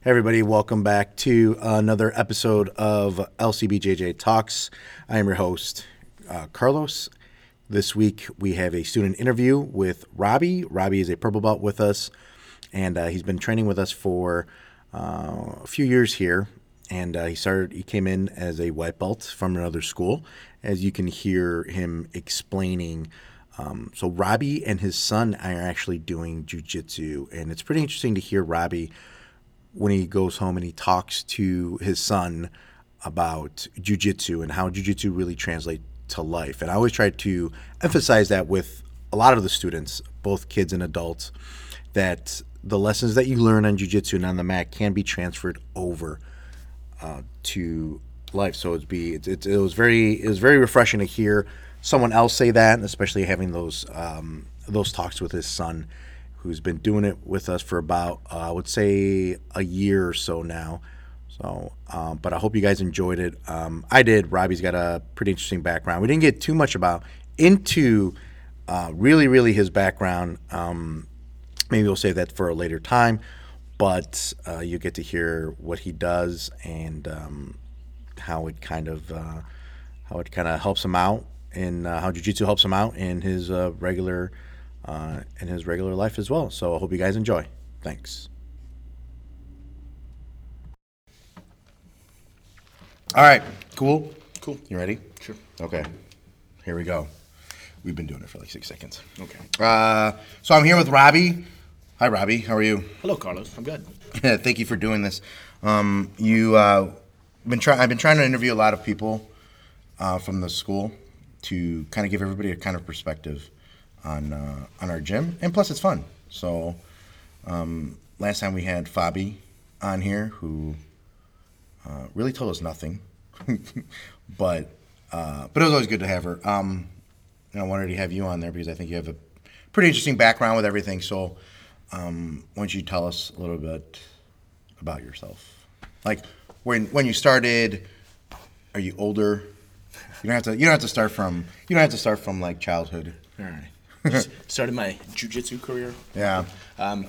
Hey everybody, welcome back to another episode of LCBJJ Talks. I am your host, uh, Carlos. This week we have a student interview with Robbie. Robbie is a purple belt with us, and uh, he's been training with us for uh, a few years here. And uh, he started, he came in as a white belt from another school, as you can hear him explaining. Um, so Robbie and his son are actually doing jujitsu, and it's pretty interesting to hear Robbie when he goes home and he talks to his son about jujitsu and how jujitsu really translates to life. And I always try to emphasize that with a lot of the students, both kids and adults, that the lessons that you learn on jujitsu and on the mat can be transferred over uh, to life. So it'd be it, it, it was very it was very refreshing to hear someone else say that, especially having those um, those talks with his son who's been doing it with us for about, uh, I would say, a year or so now. So, um, but I hope you guys enjoyed it. Um, I did. Robbie's got a pretty interesting background. We didn't get too much about into uh, really, really his background. Um, maybe we'll save that for a later time. But uh, you get to hear what he does and um, how it kind of uh, how it kind of helps him out and uh, how jujitsu helps him out in his uh, regular uh, in his regular life as well. So I hope you guys enjoy. Thanks. All right, cool. Cool. You ready? Sure. Okay. Here we go. We've been doing it for like six seconds. Okay. Uh, so I'm here with Robbie. Hi, Robbie. How are you? Hello, Carlos. I'm good. Thank you for doing this. Um, you uh, been trying. I've been trying to interview a lot of people uh, from the school to kind of give everybody a kind of perspective on uh, on our gym, and plus it's fun. So um, last time we had Fabi on here, who uh, really told us nothing, but uh, but it was always good to have her. Um, and I wanted to have you on there because I think you have a pretty interesting background with everything. So um, why don't you tell us a little bit about yourself? Like when when you started, are you older? You don't have to. You don't have to start from. You don't have to start from like childhood. All right. Just started my jujitsu career. Yeah. Um,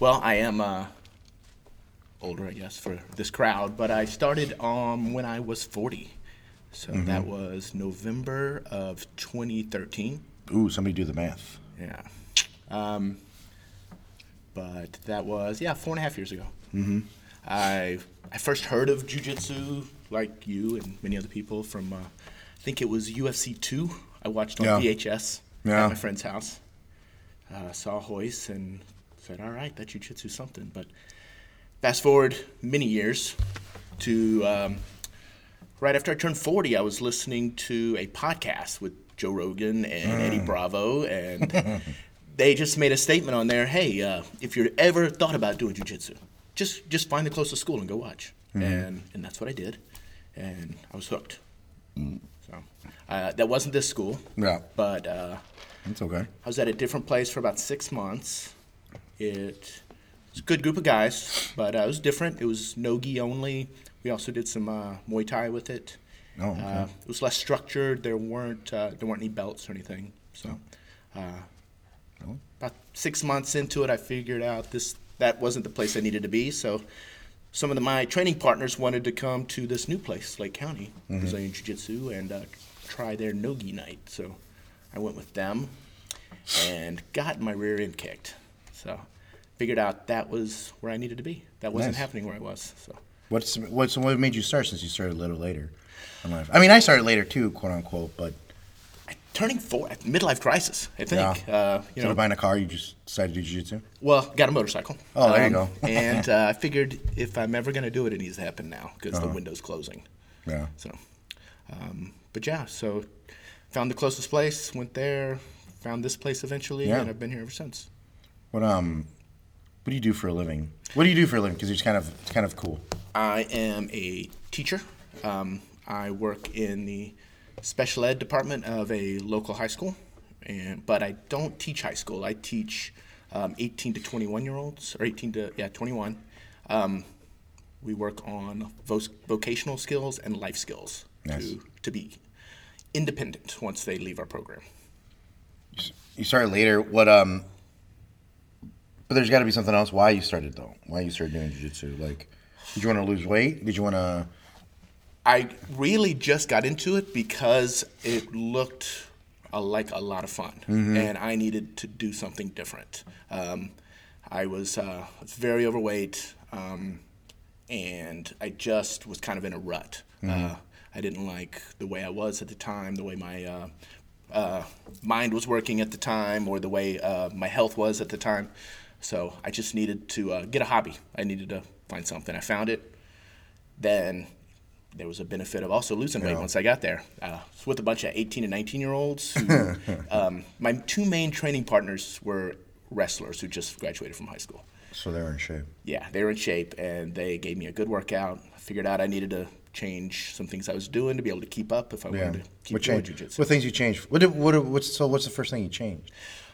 well, I am uh, older, I guess, for this crowd, but I started um, when I was 40. So that was November of 2013. Ooh, somebody do the math. Yeah. Um, but that was, yeah, four and a half years ago. Mm-hmm. I, I first heard of jujitsu, like you and many other people, from, uh, I think it was UFC 2. I watched on Yeah. VHS Yeah. at my friend's house. Uh, saw a Hoist and said, all right, that jujitsu something. But fast forward many years to um, right after I turned 40, I was listening to a podcast with Joe Rogan and Eddie Bravo, and they just made a statement on there. Hey, uh, if you're ever thought about doing jujitsu, just just find the closest school and go watch. And and that's what I did, and I was hooked. So uh, that wasn't this school, Yeah, but uh, that's okay. I was at a different place for about six months. It was a good group of guys, but uh, it was different. It was no-gi only. We also did some uh, Muay Thai with it. Oh, okay. Uh, it was less structured. There weren't uh, there weren't any belts or anything. So, uh, Oh. about six months into it, I figured out this that wasn't the place I needed to be. So, some of the, my training partners wanted to come to this new place, Lake County, Mm-hmm. Brazilian Jiu Jitsu, and uh, try their no-gi night. So, I went with them and got my rear end kicked. So, figured out that was where I needed to be. That wasn't Nice. happening where I was. So. What's what's what made you start since you started a little later in life? I mean, I started later too, quote unquote, but turning four midlife crisis i think Yeah. uh, you instead know of buying a car, you just decided to do jiu-jitsu. well got a motorcycle Oh, there you go. and uh, i figured if i'm ever going to do it it needs to happen now because Uh-huh. the window's closing Yeah. so um, but yeah so found the closest place went there found this place eventually Yeah. and i've been here ever since What um, what do you do for a living? What do you do for a living? Because it's kind of it's kind of cool. i am a teacher um, i work in the special ed department of a local high school and but i don't teach high school i teach um, 18 to 21 year olds or 18 to yeah 21 um, we work on vo- vocational skills and life skills Nice. to, to be independent once they leave our program You started later. What um, But there's got to be something else. Why you started though? Why you started doing jiu-jitsu? Like, did you want to lose weight? Did you want to? I really just got into it because it looked uh, like a lot of fun, and I needed to do something different. Um, I was uh, was very overweight, um, and I just was kind of in a rut. Uh, I didn't like the way I was at the time, the way my uh, uh, mind was working at the time, or the way uh, my health was at the time. So I just needed to uh, get a hobby. I needed to find something. I found it. Then there was a benefit of also losing weight once I got there. Uh, was with a bunch of 18 and 19 year olds. Who, um, my two main training partners were wrestlers who just graduated from high school. So they were in shape. Yeah, they were in shape and they gave me a good workout. I figured out I needed to change some things I was doing to be able to keep up if I Yeah. wanted to keep What doing changed? jujitsu. What things you changed? What did, what what's so what's the first thing you changed?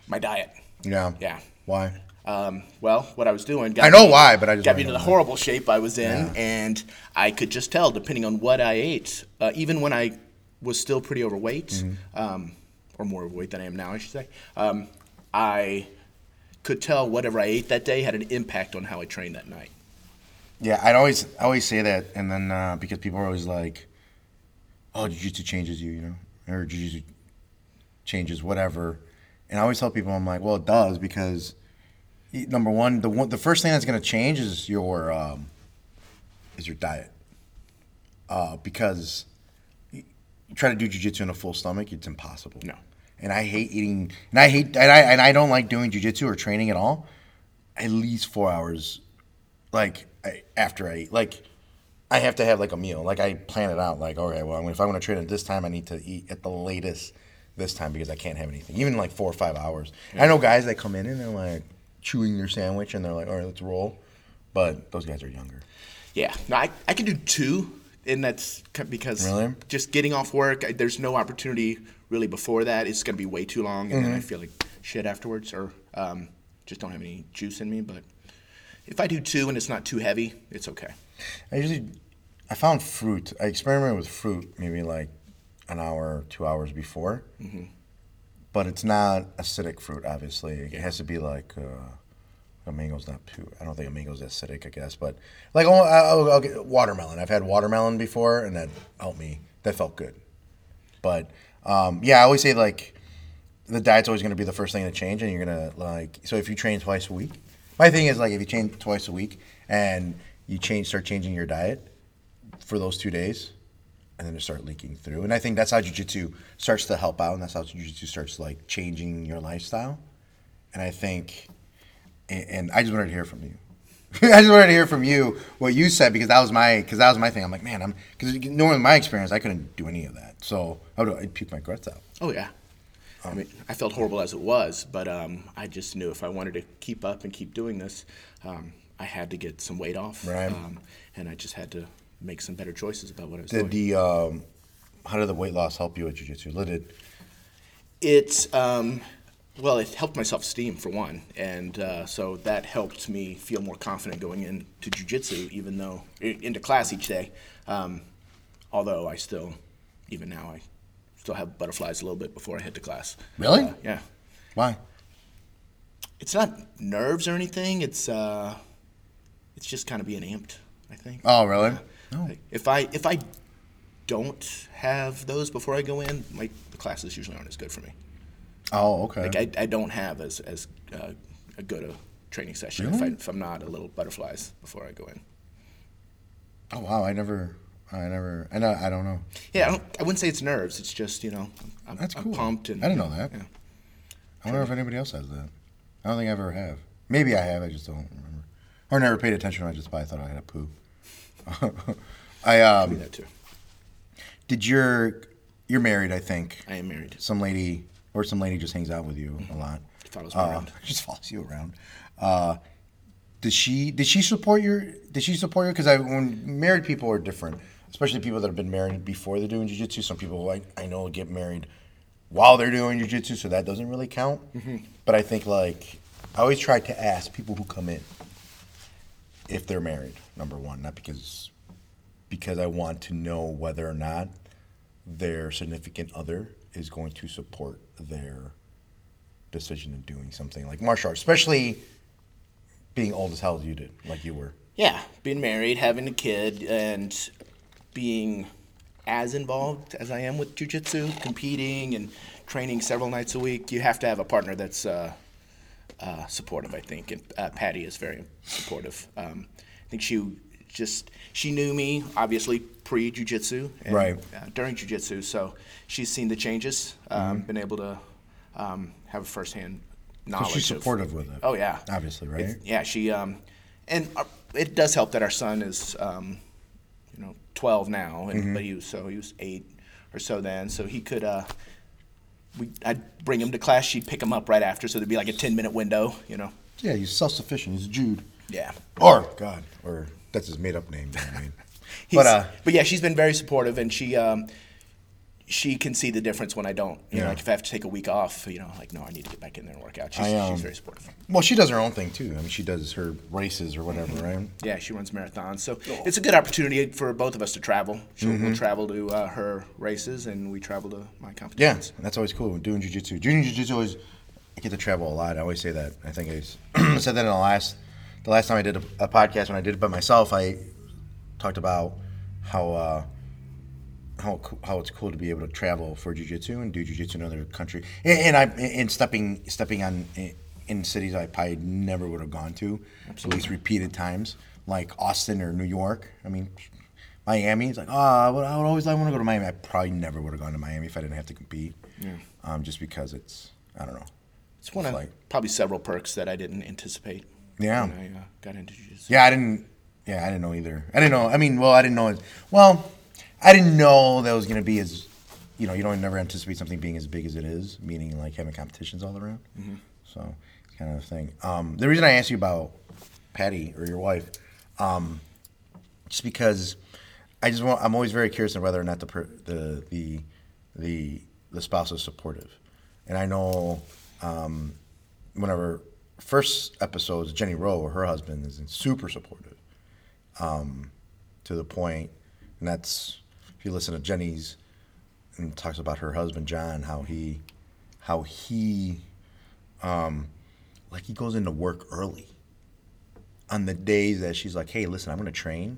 My diet. Yeah. Yeah. Why? Um, well, what I was doing got I know me- why, but I just got me into the why. horrible shape I was in, Yeah. and I could just tell, depending on what I ate, uh, even when I was still pretty overweight, Mm-hmm. um, or more overweight than I am now, I should say. Um, I could tell whatever I ate that day had an impact on how I trained that night. Yeah, I'd always I always say that, and then uh, because people are always like, "Oh, jiu-jitsu changes you," you know, or jiu-jitsu changes whatever, and I always tell people, I'm like, "Well, it does because number one, the one, the first thing that's going to change is your um, is your diet, uh, because you try to do jiu-jitsu in a full stomach, it's impossible. No. and I hate eating, and I hate, and I and I don't like doing jiu-jitsu or training at all. At least four hours like I, after I eat, like I have to have like a meal. Like I plan it out. Like okay, well, if I want to train at this time, I need to eat at the latest this time because I can't have anything. Even like four or five hours. I know guys that come in and they're like chewing their sandwich and they're like, all right, let's roll. But those guys are younger. Yeah, no, I, I can do two, and that's because Really? just getting off work, I, there's no opportunity really before that. It's going to be way too long, and then Mm-hmm. I feel like shit afterwards, or um, just don't have any juice in me. But if I do two and it's not too heavy, it's okay. I usually, I found fruit. I experimented with fruit maybe like an hour, two hours before. But it's not acidic fruit, obviously. It has to be like uh, a mango's not too. I don't think a mango's acidic, I guess. But like oh, I'll, I'll get watermelon. I've had watermelon before, and that helped me. That felt good. But um, yeah, I always say like the diet's always going to be the first thing to change, and you're gonna like. So if you train twice a week, my thing is like if you change twice a week and you change, start changing your diet for those two days, and then to start leaking through. And I think that's how jujitsu starts to help out, and that's how jujitsu starts like changing your lifestyle. And I think, and, and I just wanted to hear from you. I just wanted to hear from you what you said because that was my because that was my thing. I'm like, man, I'm because knowing my experience, I couldn't do any of that. So I would I'd puke my guts out. Oh yeah. I mean, I felt horrible as it was, but um, I just knew if I wanted to keep up and keep doing this, um, I had to get some weight off, Right. um, and I just had to make some better choices about what I was Did doing. the um, how did the weight loss help you at jujitsu? Did it? It's um, well, it helped my self-esteem for one, and uh, so that helped me feel more confident going into jujitsu, even though into class each day. Um, although I still, even now, I still have butterflies a little bit before I head to class. Really? Uh, yeah. Why? It's not nerves or anything. It's uh, it's just kind of being amped. I think. Oh, really? No. Like, if I if I don't have those before I go in, like the classes usually aren't as good for me. Oh, okay. Like I, I don't have as as uh, a good a training session if, I, if I'm not a little butterflies before I go in. oh wow, I never, I never, I know, I don't know. Yeah, I, don't, I wouldn't say it's nerves. It's just you know I'm, That's I'm cool. pumped and I didn't know that. Yeah. I wonder if anybody else has that. I don't think I ever have. Maybe I have. I just don't remember, or never paid attention. I just probably thought I had a poo. I um, that too. did your you're married, I think. I am married. Some lady or some lady just hangs out with you a lot. Follows me Uh, around. just follows you around. Uh, does she did she support your did she support you? Because I when married people are different, especially people that have been married before they're doing jujitsu. Some people like I know get married while they're doing jujitsu, so that doesn't really count. Mm-hmm. But I think like I always try to ask people who come in if they're married. Number one, not because because I want to know whether or not their significant other is going to support their decision in doing something like martial arts, especially being old as hell as you did, like you were. Yeah, being married, having a kid, and being as involved as I am with jujitsu, competing and training several nights a week, you have to have a partner that's uh, uh, supportive. I think, and uh, Patty is very supportive. Um, I think she just she knew me obviously pre jujitsu, and, Right. Uh, during jujitsu, so she's seen the changes, um, been able to um, have firsthand knowledge. Mm-hmm. she's of- supportive with it. Oh yeah, Obviously, right? It's- yeah, she um, and uh, it does help that our son is um, you know 12 now, and Mm-hmm. but he was so he was eight or so then, so he could uh, we I'd bring him to class, she'd pick him up right after, so there'd be like a 10 minute window, you know. Yeah, he's self sufficient. He's Jude. Yeah. Or God, or that's his made up name. You know I mean, but uh, but yeah, she's been very supportive, and she um, she can see the difference when I don't. You know, like if I have to take a week off, you know, like no, I need to get back in there and work out. She's, I, um, she's very supportive. well, she does her own thing too. I mean, she does her races or whatever, Mm-hmm. right? Yeah, she runs marathons, so it's a good opportunity for both of us to travel. She'll Mm-hmm. we'll travel to uh, her races, and we travel to my Yeah, competitions. and that's always cool. Doing jujitsu, doing jujitsu always. I get to travel a lot. I always say that. I think I said that in the last, the last time I did a, a podcast when I did it by myself. I talked about how uh, how how it's cool to be able to travel for jujitsu and do jujitsu in another country, and, and I and stepping stepping on in, cities I probably never would have gone to, at least repeated times, like Austin or New York. I mean, Miami. It's like, oh, I would, I would always I want to go to Miami. I probably never would have gone to Miami if I didn't have to compete. Um, just because it's I don't know. It's one of like- probably several perks that I didn't anticipate. Yeah. I uh, got into jiu-jitsu. Yeah, I didn't. Yeah, I didn't know either. I didn't know. I mean, well, I didn't know. It, well, I didn't know that was going to be as, you know, you don't never anticipate something being as big as it is, meaning like having competitions all around. So it's kind of a thing. Um, the reason I asked you about Patty or your wife, um, just because I just want. I'm always very curious on whether or not the per, the the the the spouse is supportive, and I know um, whenever first episodes, Jenny Rowe, or her husband, is super supportive, um, to the point, and that's if you listen to Jenny's and talks about her husband John, how he, how he, um, like he goes into work early. On the days that she's like, hey, listen, I'm gonna train,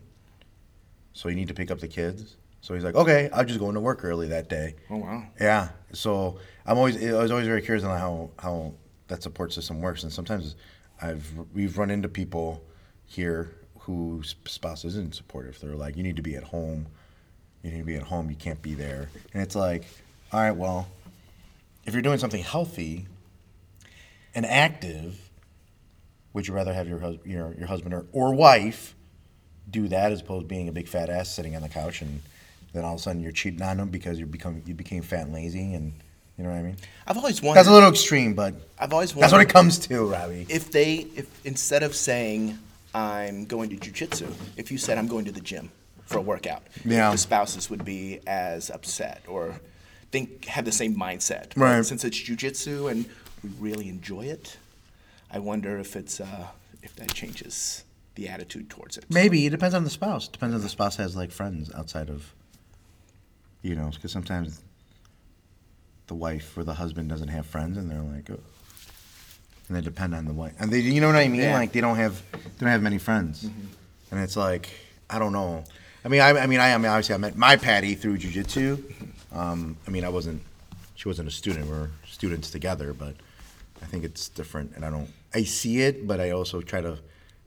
so you need to pick up the kids. So he's like, okay, I'll just go into work early that day. Oh wow. Yeah. So I'm always I was always very curious on how how that support system works, and sometimes I've we've run into people here whose spouse isn't supportive. They're like, you need to be at home. You need to be at home. You can't be there. And it's like, all right, well, if you're doing something healthy and active, would you rather have your hus- your your husband or, or wife do that as opposed to being a big fat ass sitting on the couch and then all of a sudden you're cheating on them because you become you became fat and lazy and you know what I mean? I've always wondered. That's a little extreme, but I've always that's what it comes to, Robbie. if they if instead of saying I'm going to jujitsu, if you said I'm going to the gym for a workout, Yeah. the spouses would be as upset or think have the same mindset. Right. Since it's jujitsu and we really enjoy it, I wonder if it's uh, if that changes the attitude towards it. Maybe it depends on the spouse. Depends if the spouse has like friends outside of, you know, because sometimes the wife or the husband doesn't have friends, and they're like, oh. and they depend on the wife, and they, you know what I mean? Yeah. Like they don't have, they don't have many friends, and it's like, I don't know. I mean, I, I mean, I, I mean, obviously, I met my Patty through jujitsu. Um, I mean, I wasn't, she wasn't a student. We are students together, but I think it's different, and I don't. I see it, but I also try to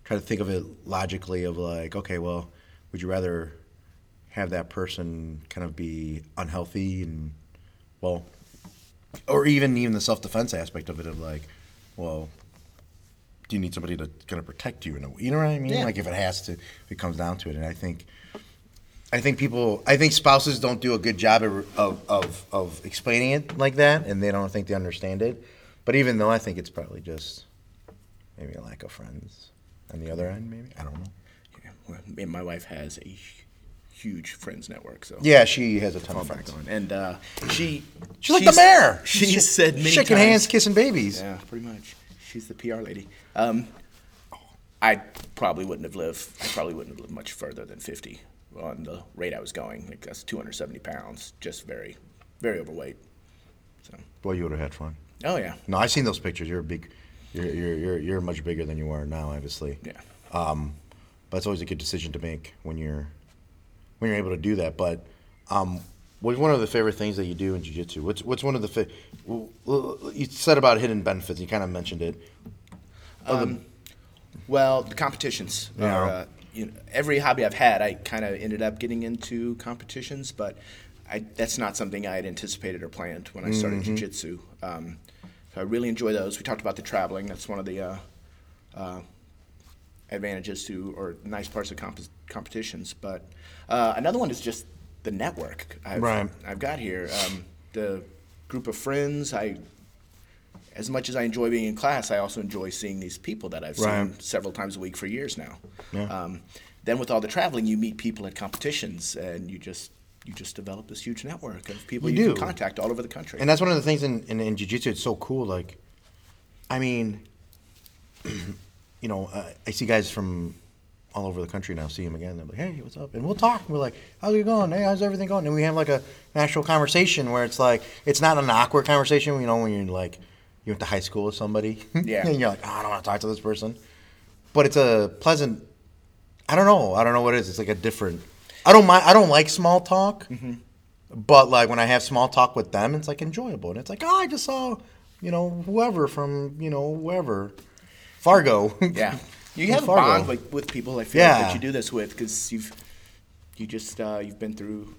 try to think of it logically. Of like, okay, well, would you rather have that person kind of be unhealthy and well, or even even the self defense aspect of it of like, well, do you need somebody to kind of protect you in a way? You know what I mean? Yeah. Like if it has to, if it comes down to it, and I think. I think people, I think spouses don't do a good job of, of, of, explaining it like that, and they don't think they understand it. But even though I think it's probably just maybe a lack of friends on the other end, maybe I don't know. Yeah, well, and my wife has a huge friends network, so Yeah, she has a ton of friends. on. And uh, she She's like the mayor. She She's said many shaking times, hands, kissing babies. Yeah, pretty much. She's the PR lady. Um, I probably wouldn't have lived. I probably wouldn't have lived much further than 50 on the rate I was going. Like that's 270 pounds, just very, very overweight. So, Boy, you would have had fun. oh yeah, No, I've seen those pictures. You're a big, You're, you're you're you're much bigger than you are now, obviously. Yeah. Um, But it's always a good decision to make when you're when you're able to do that. But um, what's one of the favorite things that you do in jiu-jitsu? What's what's one of the fa- well, well, you said about hidden benefits. You kind of mentioned it. Um, Well, the competitions Yeah. are. Uh, you know, every hobby I've had, I kind of ended up getting into competitions, but I, that's not something I had anticipated or planned when I started jiu-jitsu. Um, so I really enjoy those. We talked about the traveling. That's one of the uh, uh, advantages to or nice parts of comp- competitions. But uh, another one is just the network I've, Right. I've got here. Um, the group of friends. I, as much as I enjoy being in class, I also enjoy seeing these people that I've Right. seen several times a week for years now. Yeah. Um, then with all the traveling, you meet people at competitions, and you just you just develop this huge network of people You you, can contact all over the country. And that's one of the things in, in, in jiu-jitsu. It's so cool. Like, I mean, you know, uh, I see guys from all over the country now. See them again. They're like, "Hey, what's up?" And we'll talk. We're like, "How's it going? Hey, how's everything going?" And we have like a an actual conversation where it's like it's not an awkward conversation. You know, when you're like you went to high school with somebody, Yeah. and you're like, oh, "I don't want to talk to this person," but it's a pleasant. I don't know. I don't know what it is. It's like a different. I don't mind. I don't like small talk. But like when I have small talk with them, it's like enjoyable, and it's like, oh, I just saw, you know, whoever from, you know, whoever, Fargo. yeah, you have a Fargo. bond with, with people. I feel Yeah. that you do this with because you've you just uh, you've been through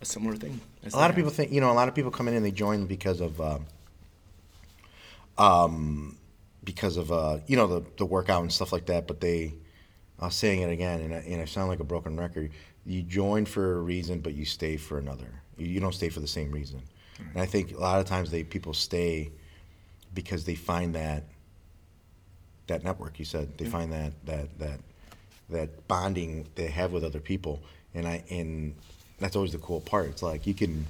a similar thing. A lot of people think, you know, a lot of people come in and they join because of, um, um, because of, uh, you know, the the workout and stuff like that. But they, I'm saying it again, and I, and I sound like a broken record. You join for a reason, but you stay for another. You, you don't stay for the same reason. And I think a lot of times they people stay because they find that that network. You said they find that that that that bonding they have with other people, and I and that's always the cool part. It's like you can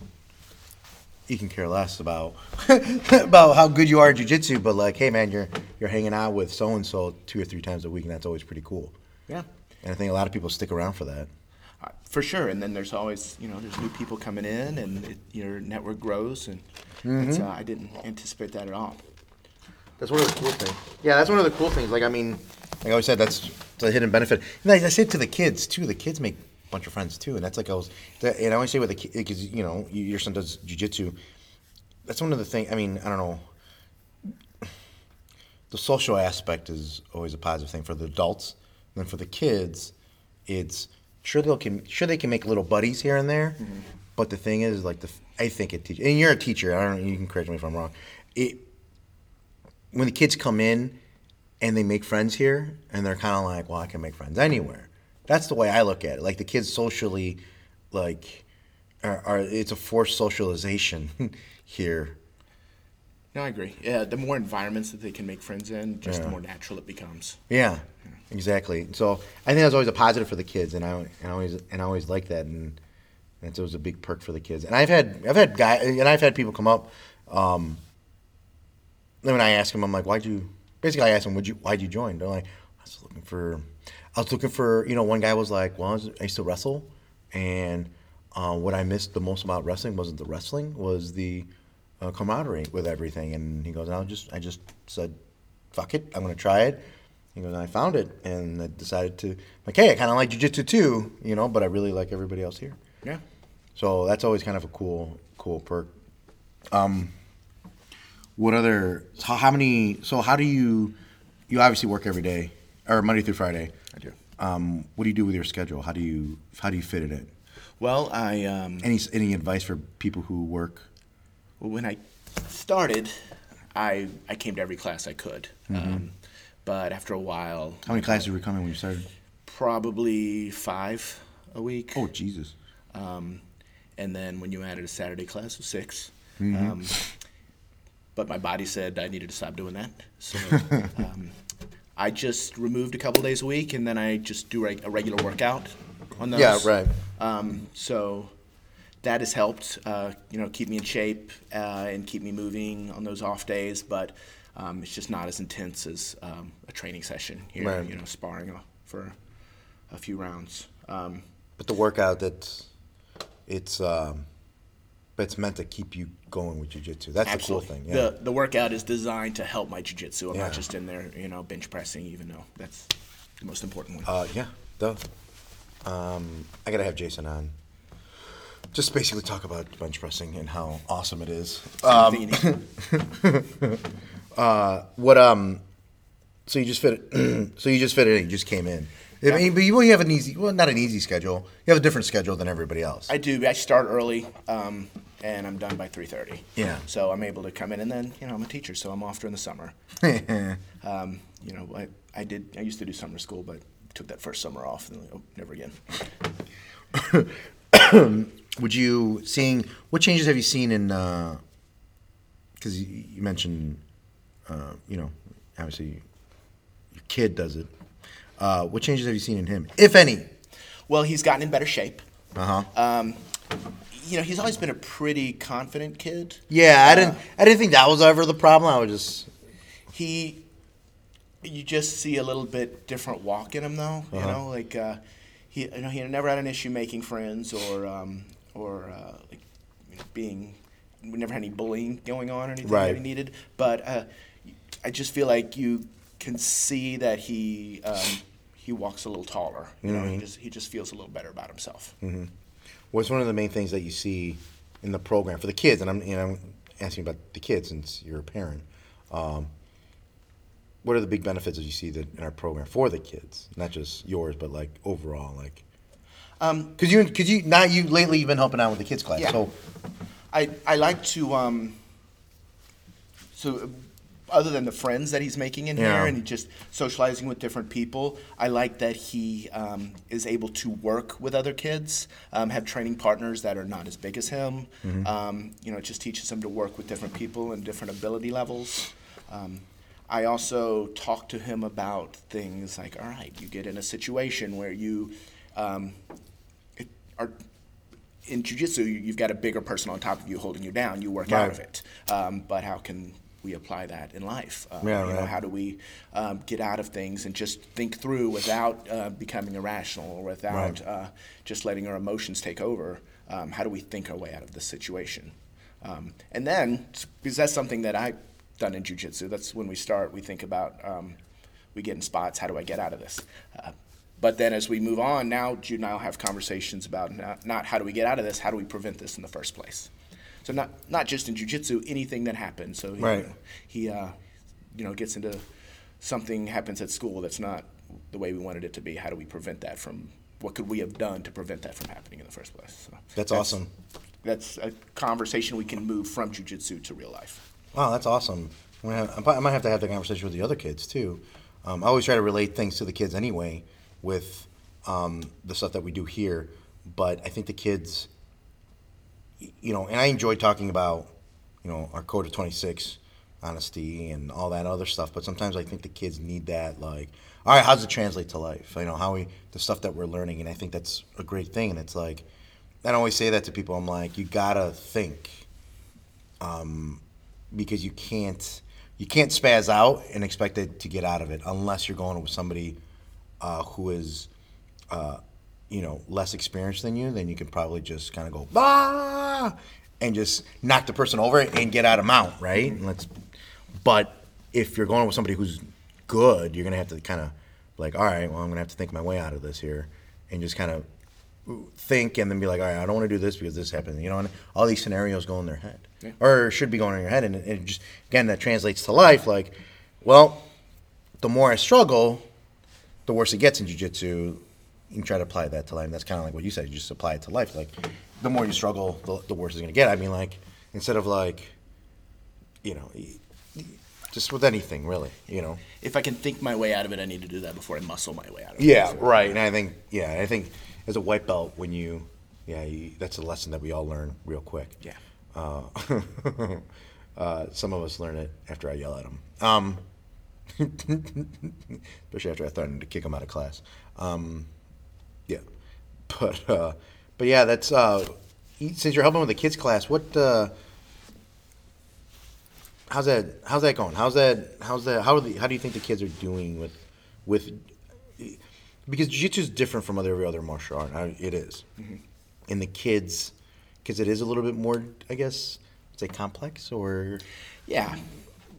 you can care less about about how good you are at jujitsu, but like, hey man, you're you're hanging out with so and so two or three times a week, and that's always pretty cool. yeah. And I think a lot of people stick around for that. Uh, For sure, and then there's always you know there's new people coming in, and it, your network grows, and Mm-hmm. uh, I didn't anticipate that at all. That's one of the cool things. Yeah, that's one of the cool things. Like, I mean, like I always said, that's the hidden benefit. And I, I say it to the kids too. The kids make a bunch of friends too, and that's like I was. that- And I always say with the kids, because you know, your son does jujitsu. That's one of the things. I mean, I don't know. The social aspect is always a positive thing for the adults. And then for the kids, it's sure they can sure they can make little buddies here and there. Mm-hmm. But the thing is, like the I think it teaches. And you're a teacher. I don't. You can correct me if I'm wrong. It when the kids come in and they make friends here and they're kind of like well i can make friends anywhere that's the way i look at it like the kids socially like are, are it's a forced socialization here No, I agree. Yeah, the more environments that they can make friends in, just Yeah. the more natural it becomes. yeah exactly so i think that's always a positive for the kids and i and I always and i always like that and that's always a big perk for the kids and i've had i've had guy and i've had people come up um then when i ask them i'm like why'd you basically i ask them would you why'd you join they're like i was looking for i was looking for you know one guy was like well i, was, I used to wrestle and uh, what i missed the most about wrestling wasn't the wrestling was the uh, camaraderie with everything and he goes i just i just said fuck it i'm gonna try it he goes, I found it, and I decided to, like, hey, I kind of like jujitsu too, you know, but I really like everybody else here. Yeah. So that's always kind of a cool, cool perk. Um, what other? How, how many? So how do you? You obviously work every day, or Monday through Friday. I do. Um, what do you do with your schedule? How do you? How do you fit it in? Well, I um, Any any advice for people who work? well, when I started, I I came to every class I could. Um, but after a while, How many classes were you coming when you started? probably five a week. Oh Jesus! Um, and then when you added a Saturday class, it was 6 Mm-hmm. Um, but my body said I needed to stop doing that. So um, I just removed a couple days a week, and then I just do reg- a regular workout on those. Yeah, right. Um, so that has helped, uh, you know, keep me in shape uh, and keep me moving on those off days. But um, it's just not as intense as um, a training session here. Right. You know, sparring for a few rounds. Um, But the workout that it's um, but it's meant to keep you going with jujitsu. That's Absolutely. the cool thing. Yeah. The the workout is designed to help my jiu-jitsu. I'm Yeah. not just in there, you know, bench pressing, even though that's the most important one. Uh, yeah, duh. Um, I gotta have Jason on. Just basically talk about bench pressing and how awesome it is. You need- What um, so you just fit it. so you just fit it in. You just came in. I mean, but you, well, you have an easy, well, not an easy schedule. You have a different schedule than everybody else. I do. I start early, um, and I'm done by 3:30. Yeah. So I'm able to come in, and then you know I'm a teacher, so I'm off during the summer. um, you know, I, I did. I used to do summer school, but took that first summer off, and oh, never again. Would you seeing what changes have you seen in? Because you, you mentioned, uh, you know, obviously your kid does it. Uh, what changes have you seen in him, if any? Well, he's gotten in better shape. Uh huh. Um, you know, he's always been a pretty confident kid. yeah, I didn't. I didn't think that was ever the problem. I was just. he you just see a little bit different walk in him though you Uh-huh. know like uh, he you know he never had an issue making friends or um, or uh, like you know, being we never had any bullying going on or anything Right. that he needed but uh, I just feel like you can see that he um, he walks a little taller you know he Mm-hmm. just he just feels a little better about himself What's one of the main things that you see in the program for the kids? And I'm, you know, I'm asking about the kids since you're a parent. Um, what are the big benefits that you see that in our program for the kids, not just yours, but like overall, like? Um, Cause you, cause you, now you lately you've been helping out with the kids class. Yeah. So, I, I like to um, so other than the friends that he's making in Yeah. here and he just socializing with different people, I like that he um, is able to work with other kids, um, have training partners that are not as big as him. Um, you know, it just teaches him to work with different people and different ability levels. Um, I also talk to him about things like, all right, you get in a situation where you um, it, are in jujitsu, you- you've got a bigger person on top of you holding you down. You work out of it. Um, but how can we apply that in life? Uh, Yeah, you know, how do we um, get out of things and just think through without uh, becoming irrational or without Right. uh, just letting our emotions take over? Um, how do we think our way out of the situation? Um, and then, because that's something that I've done in jujitsu, that's when we start, we think about, um, we get in spots, how do I get out of this? Uh, but then as we move on, now Jude you now have conversations about not, not how do we get out of this, how do we prevent this in the first place? So not not just in jujitsu, anything that happens. So he, Right. he uh, you know, gets into something happens at school that's not the way we wanted it to be. How do we prevent that from? What could we have done to prevent that from happening in the first place? So That's awesome. That's a conversation we can move from jujitsu to real life. wow, that's awesome. I'm have, I might have to have the conversation with the other kids too. Um, I always try to relate things to the kids anyway with um, the stuff that we do here, but I think the kids, you know, and I enjoy talking about, you know, our code of 26, honesty and all that other stuff. But sometimes I think the kids need that, like, all right, how does it translate to life? You know, how we the stuff that we're learning, and I think that's a great thing. And it's like, I don't always say that to people. I'm like, you gotta think, um, because you can't you can't spaz out and expect it to get out of it unless you're going with somebody uh, who is uh, you know less experienced than you. Then you can probably just kind of go bah and just knock the person over and get out of mount, right? And let's. But if you're going with somebody who's good, you're gonna have to kind of like, all right, well, I'm gonna have to think my way out of this here, and just kind of think and then be like, all right, I don't want to do this because this happened. You know, and all these scenarios go in their head, Yeah. or should be going in your head, and it, it just again that translates to life. Like, well, the more I struggle, the worse it gets in jujitsu. You can try to apply that to life. And that's kind of like what you said. You just apply it to life. Like, the more you struggle, the, the worse it's gonna get. I mean, like instead of like, you know, just with anything really, you know. If I can think my way out of it, I need to do that before I muscle my way out of it. Yeah, right. And I think, yeah, I think as a white belt, when you, yeah, you, that's a lesson that we all learn real quick. Yeah. Uh, uh, some of us learn it after I yell at them. Um, especially after I threatened to kick them out of class. Um, yeah, but uh, but yeah, that's uh, since you're helping with the kids class, what? Uh, how's that? How's that going? How's that? How's that? How are the, How do you think the kids are doing with with? Because jiu-jitsu is different from other every other martial art. I- It is. and the kids, because it is a little bit more, I guess, say complex or Yeah,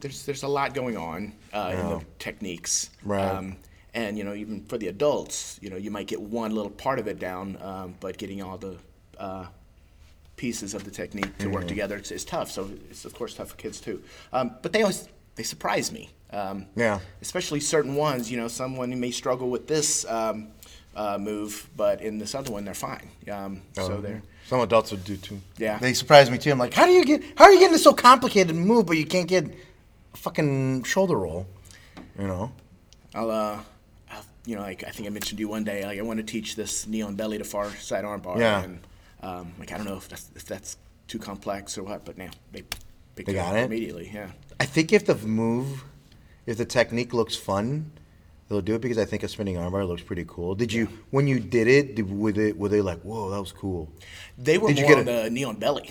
there's there's a lot going on uh, in the techniques. Right. And you know, even for the adults, you know, you might get one little part of it down, um, but getting all the uh, pieces of the technique to Mm-hmm. work together is, is tough. So it's of course tough for kids too. Um, but they always they surprise me. Um, Yeah. Especially certain ones. You know, someone may struggle with this um, uh, move, but in this other one they're fine. Um, so they're some adults would do too. Yeah. they surprise me too. I'm like, how do you get? How are you getting this so complicated move, but you can't get a fucking shoulder roll? You know? I'll, uh, you know, like I think I mentioned to you one day, like I want to teach this knee on belly to far side armbar. Yeah. And um, like I don't know if that's if that's too complex or what, but now they picked They it got up it? immediately. Yeah. I think if the move, if the technique looks fun, they'll do it because I think a spinning armbar looks pretty cool. Did you when you did it? Did, were they were they like, whoa, that was cool? They were Did you more get on a- the knee on belly.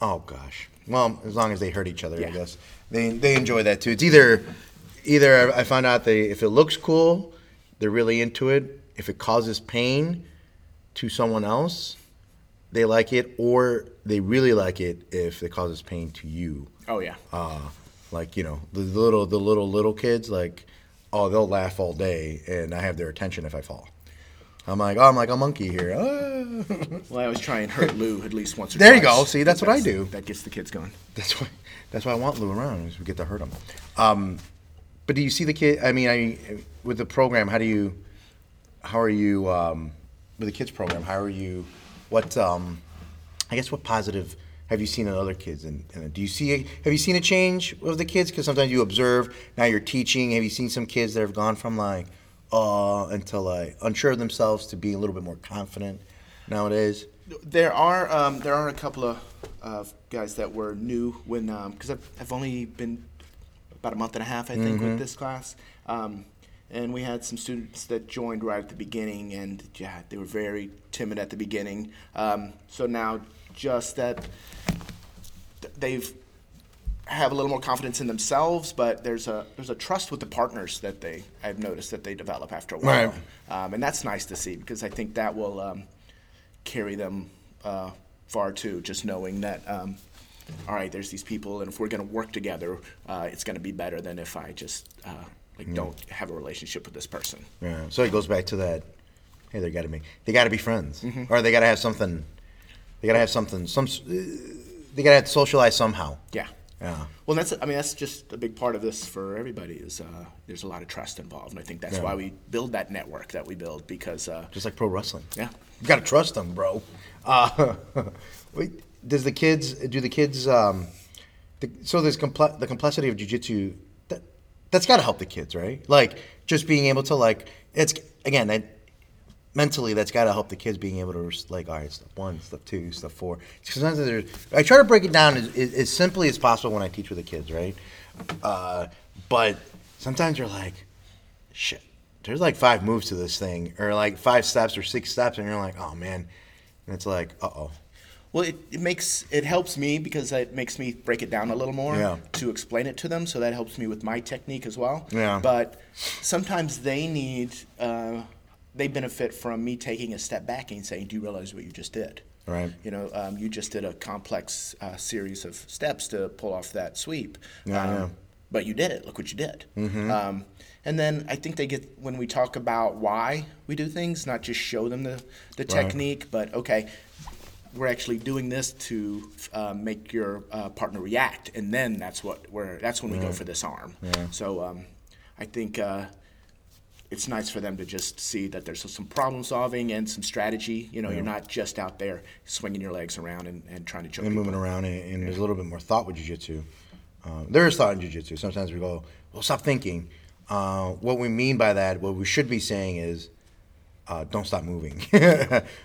Oh gosh. Well, as long as they hurt each other, I guess they they enjoy that too. It's either either I found out they if it looks cool, they're really into it. If it causes pain to someone else, they like it, or they really like it if it causes pain to you. Oh yeah. Uh, like you know the little the little little kids like oh they'll laugh all day and I have their attention if I fall. I'm like oh I'm like a monkey here. Well, I always try and hurt Lou at least once or There you go. See, that's what I do. That gets the kids going. That's why. That's why I want Lou around. Is we get to hurt him. Um, but do you see the kid? I mean, I with the program, how do you? How are you um, with the kids program? How are you? What? Um, I guess what positive have you seen in other kids? And, and do you see? Have you seen a change with the kids? Because sometimes you observe. Now you're teaching. Have you seen some kids that have gone from like uh until like unsure of themselves to being a little bit more confident nowadays? There are um, there are a couple of uh, guys that were new when because I've, I've only been about a month and a half I think Mm-hmm. with this class, um, and we had some students that joined right at the beginning and yeah they were very timid at the beginning. Um, so now just that they've have a little more confidence in themselves, but there's a there's a trust with the partners that they I've noticed that they develop after a while, Right. um, and that's nice to see because I think that will um, carry them uh, far too. Just knowing that, um, all right, there's these people, and if we're going to work together, uh, it's going to be better than if I just uh, like don't have a relationship with this person. Yeah. So it goes back to that. Hey, they got to be they got to be friends, or they got to have something. They got to have something. Some. uh, They got to have to socialize somehow. Yeah. Yeah. Well, that's I mean that's just a big part of this for everybody is uh, there's a lot of trust involved, and I think that's Yeah. why we build that network that we build because uh, Just like pro wrestling. yeah. You got to trust them, bro. Uh, wait, does the kids? Do the kids? Um, the, so there's the complexity of jujitsu. That that's got to help the kids, right? Like just being able to like it's again that mentally that's got to help the kids being able to like all right step one step two step four sometimes there's i try to break it down as, as, as simply as possible when i teach with the kids right uh, but sometimes you're like shit there's like five moves to this thing or like five steps or six steps and you're like oh man and it's like uh-oh Well, it, it makes it helps me because it makes me break it down a little more Yeah. to explain it to them. So that helps me with my technique as well. Yeah. But sometimes they need uh, they benefit from me taking a step back and saying, "Do you realize what you just did?" Right. You know, um, you just did a complex uh, series of steps to pull off that sweep. Yeah, um, yeah. But you did it. Look what you did. Mm-hmm. Um, and then I think they get when we talk about why we do things, not just show them the, the technique, but okay, we're actually doing this to uh, make your uh, partner react, and then that's what we're that's when we go for this arm. So um, I think uh, it's nice for them to just see that there's some problem solving and some strategy. You know, you're not just out there swinging your legs around and, and trying to choke and people. moving around and, and there's a little bit more thought with jiu-jitsu. Um, there is thought in jiu-jitsu. Sometimes we go well stop thinking. Uh, what we mean by that what we should be saying is uh, don't stop moving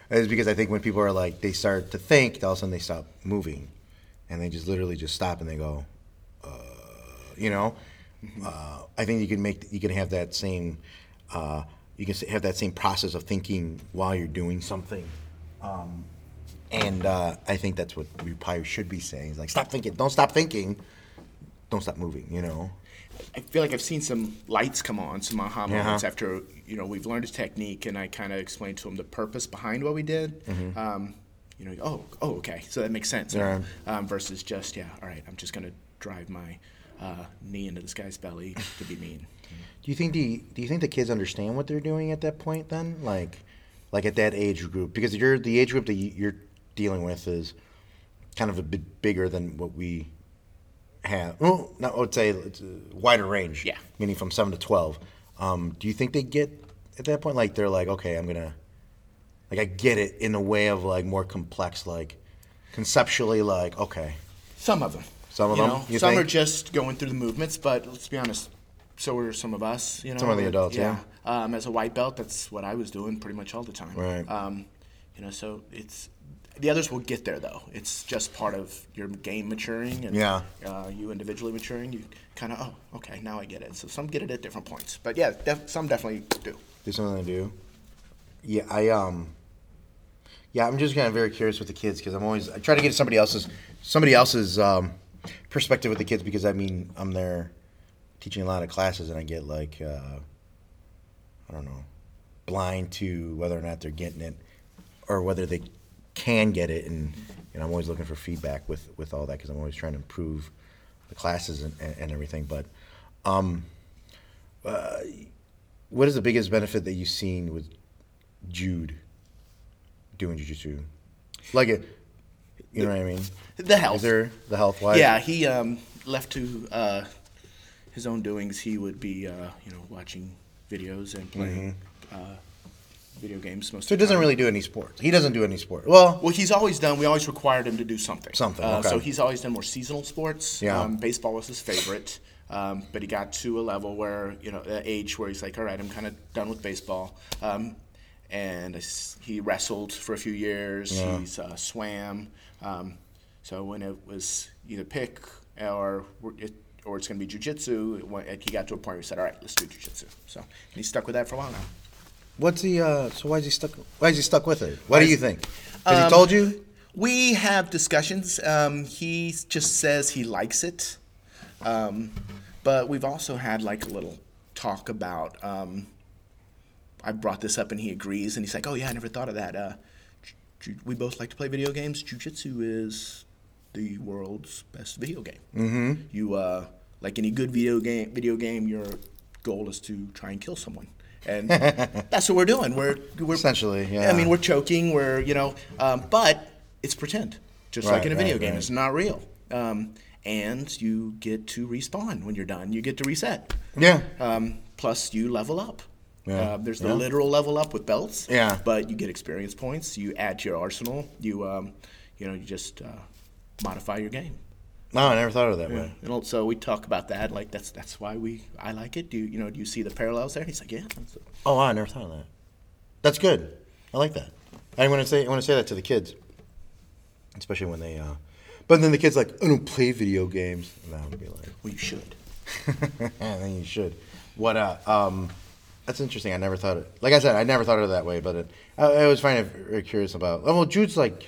is because i think when people are like they start to think all of a sudden they stop moving and they just literally just stop and they go uh, you know uh, i think you can make you can have that same uh, you can have that same process of thinking while you're doing something um, and uh, I think that's what we probably should be saying. Is like, stop thinking. Don't stop thinking. Don't stop moving. You know. I feel like I've seen some lights come on, some aha moments Uh-huh. after you know we've learned a technique, and I kind of explained to them the purpose behind what we did. Mm-hmm. Um, you know, oh, oh, okay, so that makes sense. Yeah. Um, versus just, yeah, all right, I'm just gonna drive my uh, knee into this guy's belly to be mean. Do you think the do you think the kids understand what they're doing at that point then? Like like at that age group because you're the age group that you- you're dealing with is kind of a bit bigger than what we have. Well, not, I would say it's a wider range. Yeah. Meaning from 7 to 12. Um, do you think they get at that point like they're like okay, I'm going to like I get it in a way of like more complex like conceptually like okay. Some of them. Some of you them, Know, you some think? are just going through the movements, but let's be honest. So are some of us. You know, Some of the adults, yeah. Um, as a white belt, that's what I was doing pretty much all the time. Right. Um, you know, so it's the others will get there though. It's just part of your game maturing and Yeah. uh, you individually maturing. You kind of oh okay now I get it. So some get it at different points, but yeah, def- some definitely do. Do something they do. Yeah, I um. Yeah, I'm just kind of very curious with the kids because I'm always I try to get somebody else's somebody else's um, perspective with the kids because I mean I'm there teaching a lot of classes and I get like uh, I don't know blind to whether or not they're getting it or whether they can get it and you know I'm always looking for feedback with with all that because I'm always trying to improve the classes and, and, and everything but um uh, what is the biggest benefit that you've seen with Jude doing jujitsu? Like it, you know what I mean? The health. Is there the health wise? Yeah, he um, left to uh, his own doings. He would be, uh, you know, watching videos and playing uh, video games most. So he the doesn't really do any sports. He doesn't do any sport. Well, Well, he's always done. We always required him to do something. Something, Uh, okay. So he's always done more seasonal sports. Yeah. Um, baseball was his favorite, um, but he got to a level where you know, age where he's like, all right, I'm kind of done with baseball. Um, and he wrestled for a few years. Yeah. He's uh, swam. Um, so when it was either pick or it, or it's going to be jujitsu, it he got to a point where he said, all right, let's do jujitsu. So and he's stuck with that for a while now. What's he? Uh, so why is he stuck? Why is he stuck with it? What do you think? Has Um, he told you? We have discussions. Um, he just says he likes it, um, but we've also had like a little talk about. Um, I brought this up and he agrees, and he's like, "Oh yeah, I never thought of that." Uh, ju- ju- we both like to play video games. Jiu-jitsu is the world's best video game. Mm-hmm. You uh, like any good video game. Video game, your goal is to try and kill someone. And that's what we're doing. We're, we're Essentially, yeah. I mean, we're choking. We're you know, um, but it's pretend, just like in a video right, game. right. It's not real. Um, and you get to respawn when you're done. You get to reset. Yeah. Um, plus, you level up. Yeah. Uh, there's the Yeah. literal level up with belts. Yeah. But you get experience points. You add to your arsenal. You, um, you know, you just uh, modify your game. No, I never thought of it that way. And also, we talk about that. Like that's that's why we I like it. Do you, you know? Do you see the parallels there? He's like, yeah. It. Oh, wow, I never thought of that. That's good. I like that. I want to say I want to say that to the kids, especially when they. Uh, but then the kids like, I don't play video games. And I would be like, Well, you should. then you should. What? Uh, um, that's interesting. I never thought it. Like I said, I never thought of it that way. But it, I, I was kind of curious about. Well, Jude's like,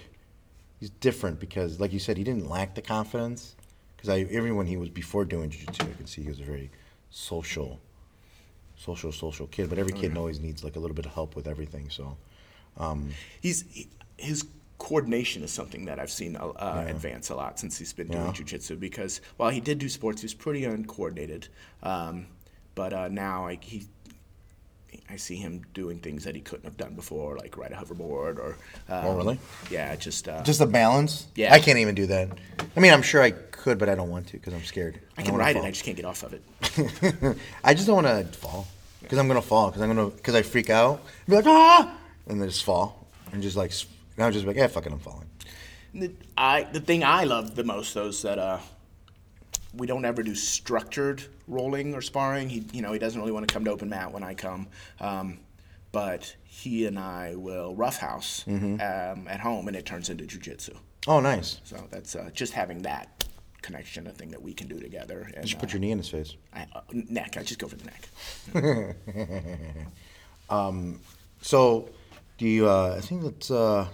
he's different because, like you said, he didn't lack the confidence. Because I, when he was before doing jiu-jitsu, I could see he was a very social, social, social kid. But every kid always needs like a little bit of help with everything. So, he's he, his coordination is something that I've seen uh, uh, advance a lot since he's been doing Yeah. jujitsu. Because while he did do sports, he was pretty uncoordinated. Um, but uh, now I, he, I see him doing things that he couldn't have done before, like ride a hoverboard or. Um, Oh, really? Yeah, just. Uh, just the balance. Yeah. I can't even do that. I mean, I'm sure I could, but I don't want to because I'm scared. I don't can ride it. fall. I just can't get off of it. I just don't want to fall because I'm gonna fall because I'm gonna because I freak out. Be like ah, and then just fall and just like s- and I'm just like yeah, fucking, I'm falling. The- I the thing I love the most though is that uh, we don't ever do structured rolling or sparring. He you know he doesn't really want to come to open mat when I come, um, but he and I will roughhouse Mm-hmm. um, at home and it turns into jujitsu. Oh, nice. So that's uh, just having that connection, a thing that we can do together. And, You should put uh, your knee in his face. I, uh, neck. I just go for the neck. So, do you? Uh, I think that's uh,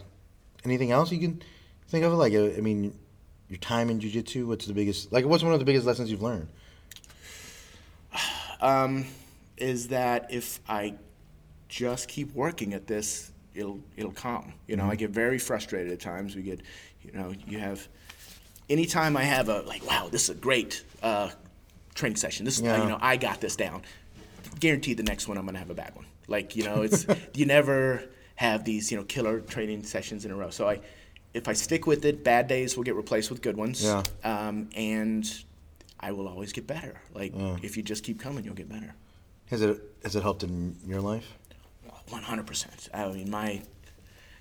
anything else you can think of? Like, I mean, your time in jujitsu. What's the biggest? Like, what's one of the biggest lessons you've learned? um, is that if I just keep working at this, it'll it'll come. You know, I get very frustrated at times. We get, you know, you have. Anytime I have a like, wow, this is a great uh, training session. This is uh, Yeah. you know, I got this down. Guaranteed, the next one I'm gonna have a bad one. Like you know, it's you never have these you know killer training sessions in a row. So I, if I stick with it, bad days will get replaced with good ones. Yeah. Um, and I will always get better. Like if you just keep coming, you'll get better. Has it has it helped in your life? One hundred percent. I mean, my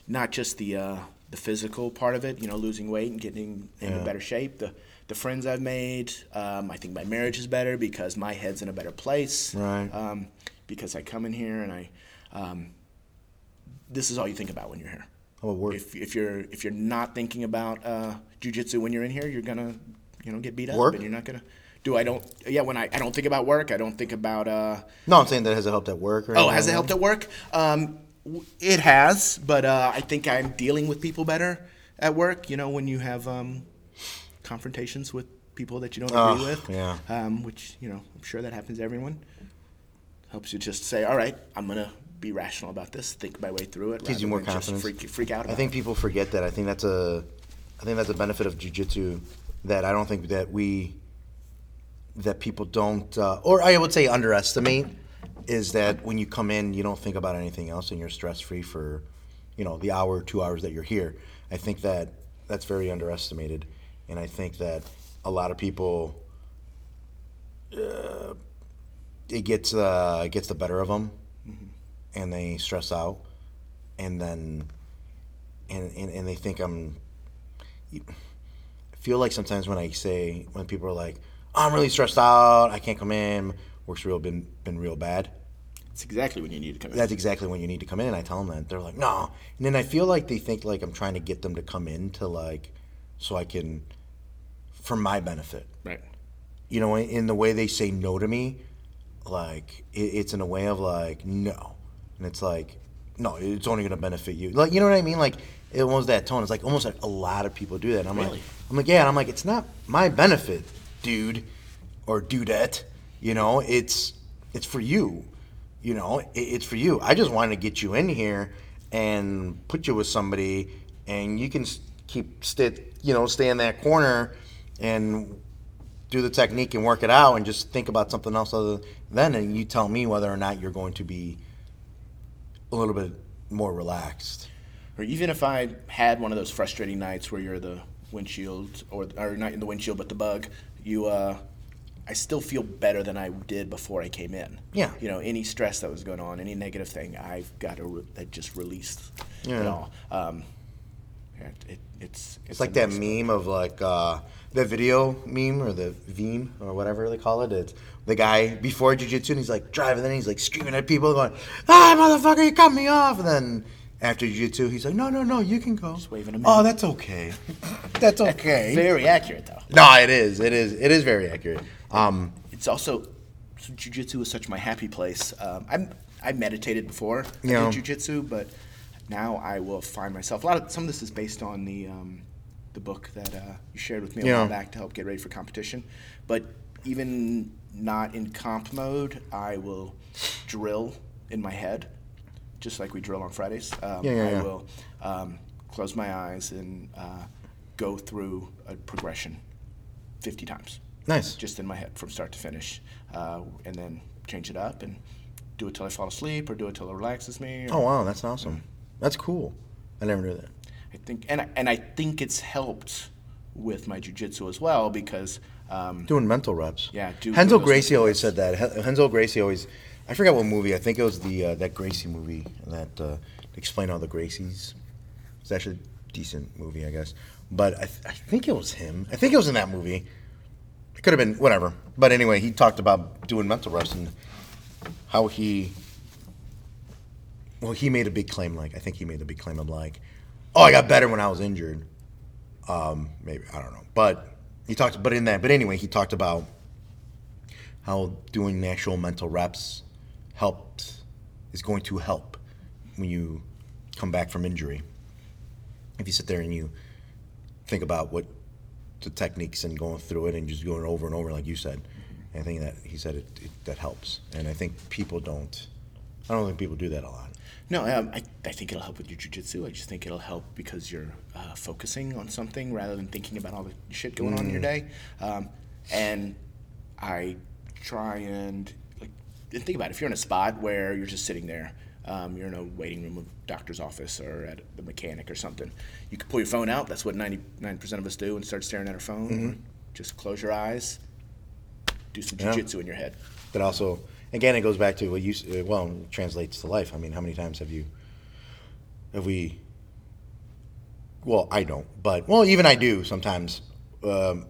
not just the uh, the physical part of it, you know, losing weight and getting in Yeah. better shape. The the friends I've made. Um, I think my marriage is better because my head's in a better place. Right. Um, because I come in here and I, um, this is all you think about when you're here. Work? If, if you're if you're not thinking about uh, jujitsu when you're in here, you're gonna you know get beat up Work? and you're not gonna. Do I don't yeah when I, I don't think about work I don't think about uh, no, I'm saying that has it helped at work? Or Oh, has it helped at work? Um, it has, but uh, I think I'm dealing with people better at work. You know, when you have um, confrontations with people that you don't agree Oh, with, yeah. um, which you know, I'm sure that happens to everyone. Helps you just say, "All right, I'm gonna be rational about this, think my way through it." Gives you more confidence. Freak, freak out. I think people forget that. I think that's a, I think that's a benefit of jujitsu that I don't think that we, that people don't, uh, or I would say underestimate, is that when you come in, you don't think about anything else and you're stress free for, you know, the hour, two hours that you're here. I think that that's very underestimated, and I think that a lot of people, uh, it gets uh, it gets the better of them, and they stress out, and then and, and, and they think I'm. I feel like sometimes when I say when people are like, oh, "I'm really stressed out, I can't come in," work's real been been real bad. it's exactly when you need to come in. That's exactly when you need to come in. And I tell them that they're like, "No," and then I feel like they think like I'm trying to get them to come in to like, so I can, for my benefit right. you know, in, in the way they say no to me, like it, it's in a way of like no, and it's like no, it's only gonna benefit you. Like you know what I mean? Like it was that tone. It's like almost like a lot of people do that. And I'm Really? like, I'm like, yeah, and I'm like, it's not my benefit, dude, or dudette. You know, it's it's for you. You know, it, it's for you. I just wanted to get you in here and put you with somebody, and you can keep stay, you know, stay in that corner and do the technique and work it out and just think about something else other than and you tell me whether or not you're going to be a little bit more relaxed. or even if I had one of those frustrating nights where you're the windshield or or not in the windshield but the bug, you uh, I still feel better than I did before I came in. Yeah. You know, any stress that was going on, any negative thing, I've got to re- that just released it Yeah. all. Um, yeah, it, it's It's like that meme of like uh, the video meme or the Veem or whatever they call it. It's the guy before jujitsu and he's like driving, then he's like screaming at people, going, "Ah, motherfucker, you cut me off!" And then after jujitsu, he's like, "No, no, no, you can go." Just waving him Oh, in. that's okay. that's okay. Very accurate though. no, it is. It is. It is very accurate. Um, It's also so jujitsu is such my happy place. Um, I'm I meditated before I Yeah. did jujitsu, but now I will find myself. A lot of some of this is based on the um, the book that uh, you shared with me a Yeah. while back to help get ready for competition. But even not in comp mode, I will drill in my head, just like we drill on Fridays. Um, Yeah, yeah, I yeah. will um, close my eyes and uh, go through a progression 50 times nice. just in my head from start to finish, uh, and then change it up and do it till I fall asleep or do it till it relaxes me. Oh wow, that's awesome. That's cool. I never knew that. I think, and I, and I think it's helped with my jujitsu as well because um, Doing mental reps. Yeah, do- Hensel Gracie always said that. Hen- Hensel Gracie always. I forgot what movie. I think it was the uh, that Gracie movie that uh, explained all the Gracies. It's actually a decent movie, I guess. But I, th- I think it was him. I think it was in that movie. It could have been whatever. But anyway, he talked about doing mental reps and how he. Well, he made a big claim. Like I think he made a big claim of like, oh, I got better when I was injured. Um, maybe I don't know, but he talked. But in that, but anyway, he talked about how doing actual mental reps helped is going to help when you come back from injury. If you sit there and you think about what the techniques and going through it and just going over and over, like you said, I think that he said it, it that helps, and I think people don't. I don't think people do that a lot. No, um, I, I think it'll help with your jujitsu. I just think it'll help because you're uh, focusing on something rather than thinking about all the shit going on in your day. Um, and I try and like and think about it. If you're in a spot where you're just sitting there, um, you're in a waiting room of doctor's office or at the mechanic or something, you can pull your phone out. That's what 99% of us do and start staring at our phone. Just close your eyes, do some Yeah. jujitsu in your head. That also, again, it goes back to what you uh, well it translates to life. I mean, how many times have you, have we? Well, I don't, but well, even I do sometimes. Um,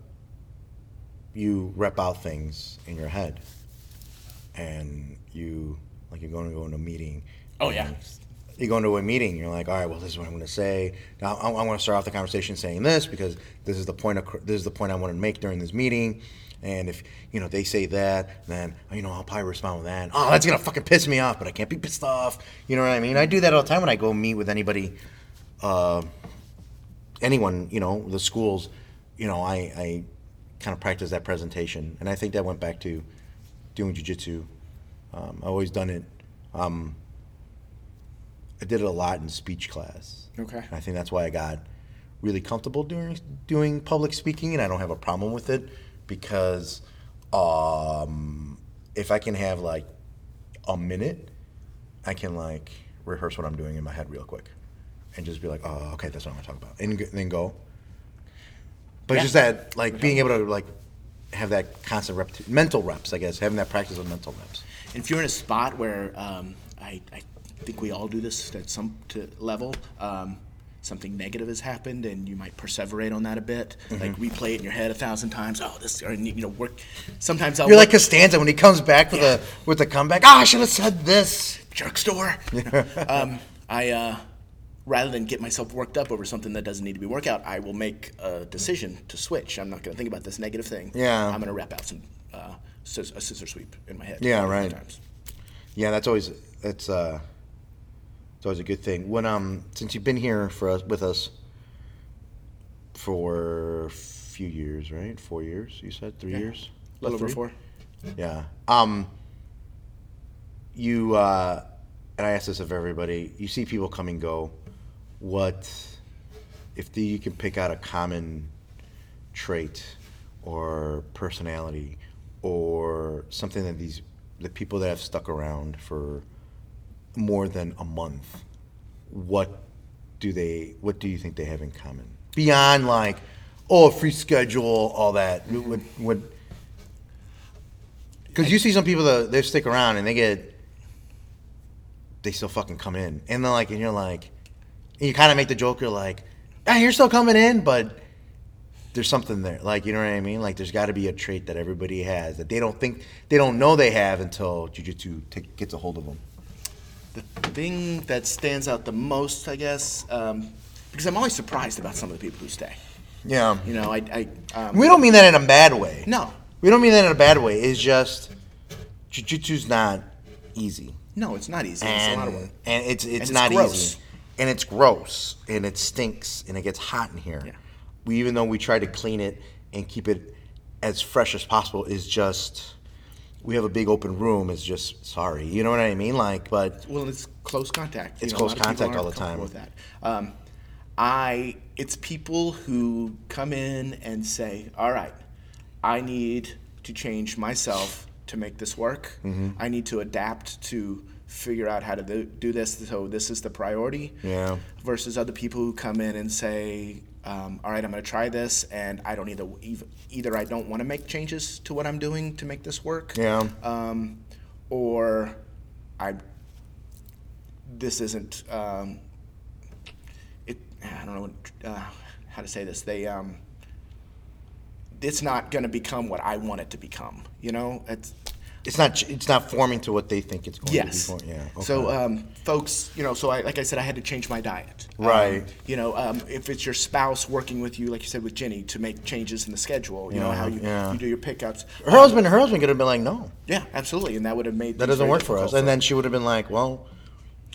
you rep out things in your head, and you like you're going to go into a meeting. Oh, yeah. You go into a meeting, you're like, all right, well, this is what I'm going to say. Now, I, I want to start off the conversation saying this because this is the point. Of, this is the point I want to make during this meeting. And if you know they say that, then you know I'll probably respond with that. Oh, that's gonna fucking piss me off, but I can't be pissed off. You know what I mean? I do that all the time when I go meet with anybody, uh, anyone. You know, the schools. You know, I, I kind of practice that presentation, and I think that went back to doing jujitsu. Um, I've always done it. Um, I did it a lot in speech class. Okay. And I think that's why I got really comfortable doing doing public speaking, and I don't have a problem with it because um, if I can have like a minute, I can like rehearse what I'm doing in my head real quick, and just be like, oh, okay, that's what I'm gonna talk about, and then go. But Yeah. just that like being able to like have that constant rep- mental reps, I guess, having that practice of mental reps. And if you're in a spot where um, I, I think we all do this at some to level, um, something negative has happened, and you might perseverate on that a bit, Mm-hmm. like replay it in your head a thousand times. Oh, this, or you know, work. Sometimes I'll You're like Costanza when he comes back with Yeah. a with a comeback. Ah, I should have said this. jerk store. um, I uh, rather than get myself worked up over something that doesn't need to be worked out, I will make a decision to switch. I'm not going to think about this negative thing. Yeah. I'm going to rep out some uh, a scissor sweep in my head. Yeah, a lot of right. times. Yeah, that's always that's uh, it's always a good thing. When um, since you've been here for us with us for a few years, right? Four years, you said three Yeah. years, A little over four. Yeah. Um. You uh, and I ask this of everybody. You see people come and go. What if the, you can pick out a common trait or personality or something that these the people that have stuck around for more than a month? What do they? What do you think they have in common beyond like, oh, free schedule, all that? What? what because you see some people that they stick around and they get, they still fucking come in, and they're like, and you're like, and you kind of make the joke, you're like, ah, you're still coming in, but there's something there, like you know what I mean? Like there's got to be a trait that everybody has that they don't think they don't know they have until jujitsu t- gets a hold of them. The thing that stands out the most, I guess, um, because I'm always surprised about some of the people who stay. Yeah, You know, I, I um, we don't mean that in a bad way. no, we don't mean that in a bad way. It's just jujitsu's not easy. no, it's not easy. it's a lot of and, work. and it's it's it's not gross. easy, and it's gross, and it stinks, and it gets hot in here. Yeah. We even though we try to clean it and keep it as fresh as possible, is just we have a big open room. Is just sorry, you know what I mean? Like, but Well, it's close contact. It's a close lot of people contact all the time. With that, um, I it's people who come in and say, "All right, I need to change myself to make this work. Mm-hmm. I need to adapt to figure out how to do, do this. So this is the priority." Yeah. Versus other people who come in and say, um, "All right, I'm going to try this, and I don't either either I don't want to make changes to what I'm doing to make this work." yeah, um, or I this isn't um, it. I don't know uh, how to say this. They um, it's not going to become what I want it to become. You know, it's it's not it's not forming to what they think it's going yes. to be. Form- yeah. Okay. So um, folks, you know, so I, like I said, I had to change my diet. Um, Right. you know, um, if it's your spouse working with you, like you said with Jenny, to make changes in the schedule. You know how you, yeah. you do your pickups. her husband, her husband could have been like, no, Yeah, absolutely, and that would have made that doesn't work for us. And then she would have been like, well,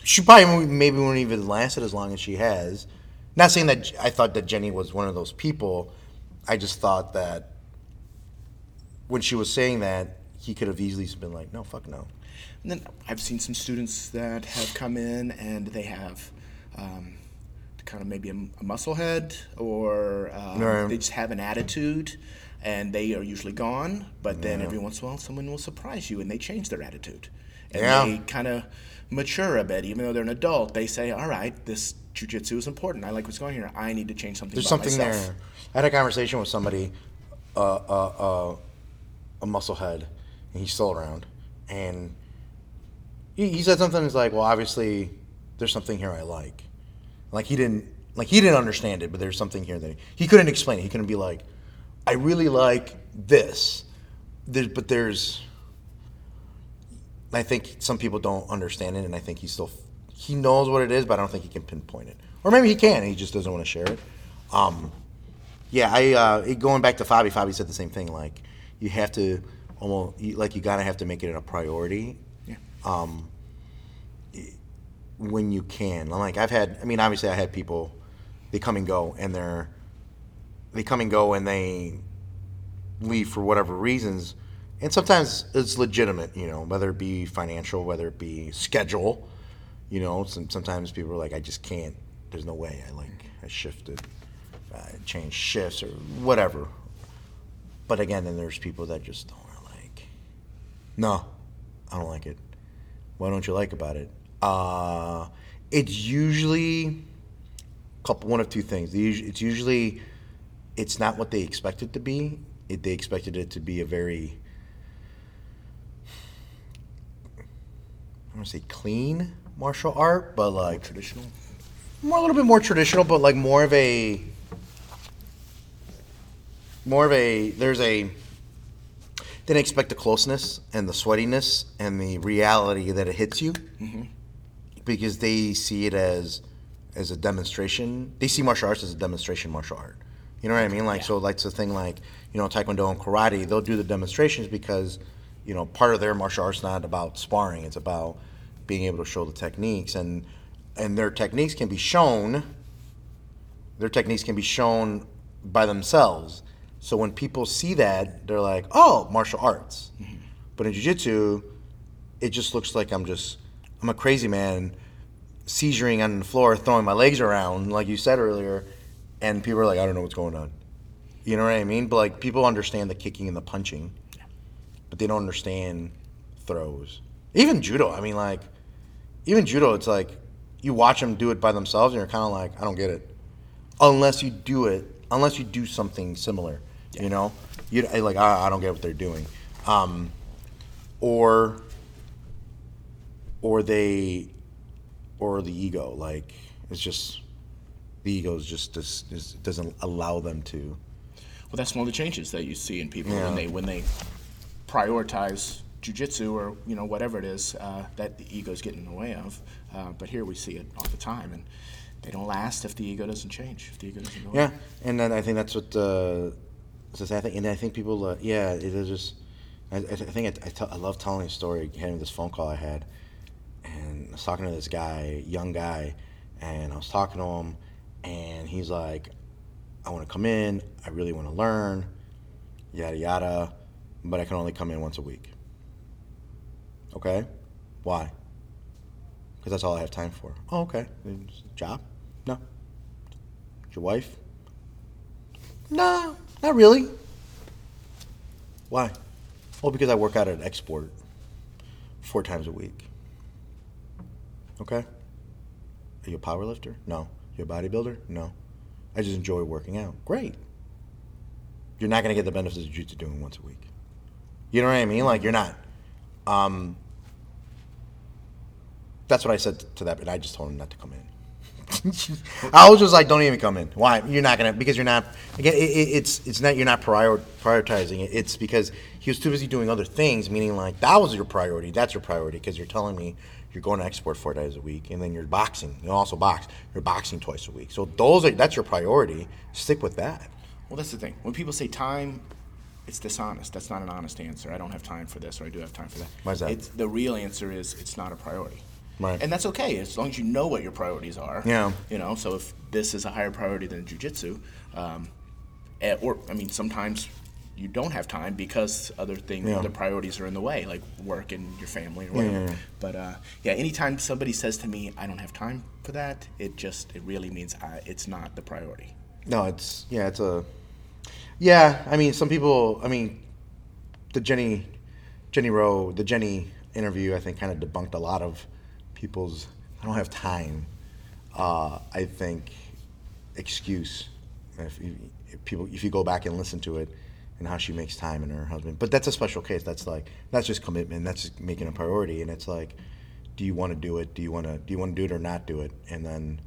she probably maybe wouldn't even lasted as long as she has. Not saying that I thought that Jenny was one of those people. I just thought that when she was saying that, he could have easily been like, no, fuck no. And then I've seen some students that have come in and they have um, kind of maybe a, a muscle head or um, Right. they just have an attitude and they are usually gone. But then every once in a while, someone will surprise you and they change their attitude. And Yeah. they kind of mature a bit. Even though they're an adult, they say, all right, this jujitsu is important. I like what's going on here. I need to change something There's something myself. there. I had a conversation with somebody, uh, uh, uh, a musclehead, he's still around, and he, he said something. He's like, "Well, obviously, there's something here I like." Like he didn't, like he didn't understand it, but there's something here that he couldn't explain it. He couldn't be like, "I really like this," there, but there's. I think some people don't understand it, and I think he still he knows what it is, but I don't think he can pinpoint it. Or maybe he can, he just doesn't want to share it. Um, yeah, I uh, going back to Fabi. Fabi said the same thing. Like you have to almost you, like you gotta have to make it a priority. Yeah. Um, when you can. Like I've had. I mean, obviously, I had people. They come and go, and they're they come and go, and they leave for whatever reasons. And sometimes it's legitimate, you know, whether it be financial, whether it be schedule. You know, some, sometimes people are like, I just can't. There's no way. I like I shifted, I changed shifts or whatever. But again, then there's people that just don't no, I don't like it. What don't you like about it? Uh, it's usually a couple, one of two things. It's usually, it's not what they expect it to be. It, they expected it to be a very, I want to say clean martial art, but like Traditional. more a little bit more traditional, but like more of a more of a there's a didn't expect the closeness and the sweatiness and the reality that it hits you mm-hmm. because they see it as as a demonstration. They see martial arts as a demonstration martial art. You know what I mean? Like so, like it's a thing like you know Taekwondo and karate. They'll do the demonstrations because you know part of their martial arts not about sparring. It's about being able to show the techniques and and their techniques can be shown. Their techniques can be shown by themselves. So when people see that, they're like, "Oh, martial arts." Mm-hmm. But in jiu-jitsu, it just looks like I'm just I'm a crazy man seizuring on the floor, throwing my legs around, like you said earlier, and people are like, I don't know what's going on. You know what I mean? But like people understand the kicking and the punching, but they don't understand throws. Even judo, I mean, like even judo, it's like you watch them do it by themselves, and you're kind of like, I don't get it, unless you do it, unless you do something similar. You know, you like I, I don't get what they're doing, um, or or they or the ego like it's just the ego is just, just, just doesn't allow them to Well, that's one of the changes that you see in people Yeah. when they when they prioritize jujitsu or you know whatever it is uh, that the ego's getting in the way of. Uh, but here we see it all the time, and they don't last if the ego doesn't change. If the ego doesn't go. yeah and then i think that's what uh so I think, and I think people, uh, yeah, it is just. I, I think I, love telling a story. Having this phone call I had, and I was talking to this guy, young guy, and I was talking to him, and he's like, "I want to come in. I really want to learn, yada yada, but I can only come in once a week." Okay, why? Because that's all I have time for. Oh, okay. Job? No. Your wife? No, not really. Why? Well, because I work out at an Xsport four times a week. Okay? Are you a power lifter? No. You're a bodybuilder? No. I just enjoy working out. Great. You're not going to get the benefits of jiu-jitsu doing once a week. You know what I mean? Like, you're not. Um, that's what I said to that, but I just told him not to come in. I was just like, don't even come in. Why? You're not gonna because you're not. Again, it, it, it's it's not you're not prior, prioritizing it. It's because he was too busy doing other things. Meaning like that was your priority. That's your priority because you're telling me you're going to Xsport four days a week, and then you're boxing. You also box. You're boxing twice a week. So those are that's your priority. Stick with that. Well, that's the thing. When people say time, it's dishonest. That's not an honest answer. I don't have time for this, or I do have time for that. Why is that? It's, the real answer is it's not a priority. Right. And that's okay as long as you know what your priorities are. Yeah. You know, so if this is a higher priority than jujitsu, um, eh, or I mean, sometimes you don't have time because other things, Yeah. other priorities are in the way, like work and your family or whatever. yeah, yeah. But uh, yeah, anytime somebody says to me, "I don't have time for that," it just it really means I, it's not the priority. No, it's yeah, it's a yeah. I mean, some people. I mean, the Jenny Jenny Rowe, the Jenny interview, I think, kind of debunked a lot of people's. I don't have time. Uh, I think excuse if, you, if people if you go back and listen to it and how she makes time and her husband. But that's a special case. That's like that's just commitment. That's just making a priority. And it's like, do you want to do it? Do you want to do you want to do it or not do it? And then.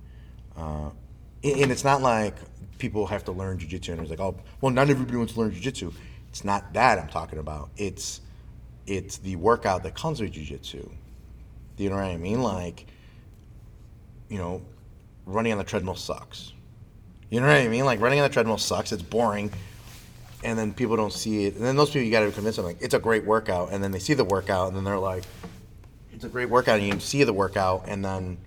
Uh, and it's not like people have to learn jujitsu and it's like, oh, well, not everybody wants to learn jujitsu. It's not that I'm talking about. It's it's the workout that comes with jujitsu. You know what I mean? Like, you know, running on the treadmill sucks. You know what I mean? Like running on the treadmill sucks. It's boring, and then people don't see it. And then those people you got to convince them like it's a great workout, and then they see the workout, and then they're like, it's a great workout, and you see the workout, and then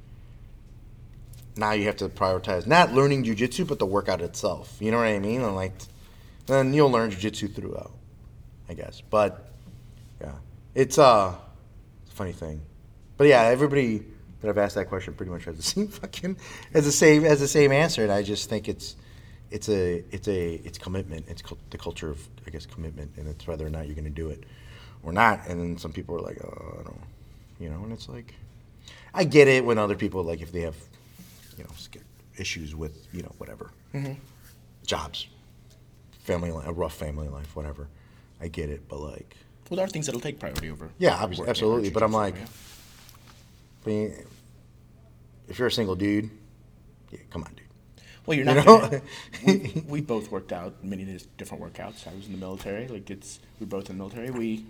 now you have to prioritize not learning jujitsu, but the workout itself. You know what I mean? And like, then you'll learn jujitsu throughout, I guess. But yeah, it's uh, it's a funny thing. But yeah, everybody that I've asked that question pretty much has the same fucking has the same has the same answer, and I just think it's it's a it's a it's commitment. It's cul- the culture of I guess commitment, and it's whether or not you're going to do it or not. And then some people are like, oh, I don't, you know, and it's like, I get it when other people like if they have you know issues with you know whatever mm-hmm. jobs, family, li- a rough family life, whatever. I get it, but like, Well, there are things that'll take priority over. Yeah, obviously, absolutely, but I'm like- yeah. I mean, if you're a single dude, yeah, come on, dude. Well, you're You not. know? gonna- we, we both worked out many different workouts. I was in the military. Like it's we both in the military. We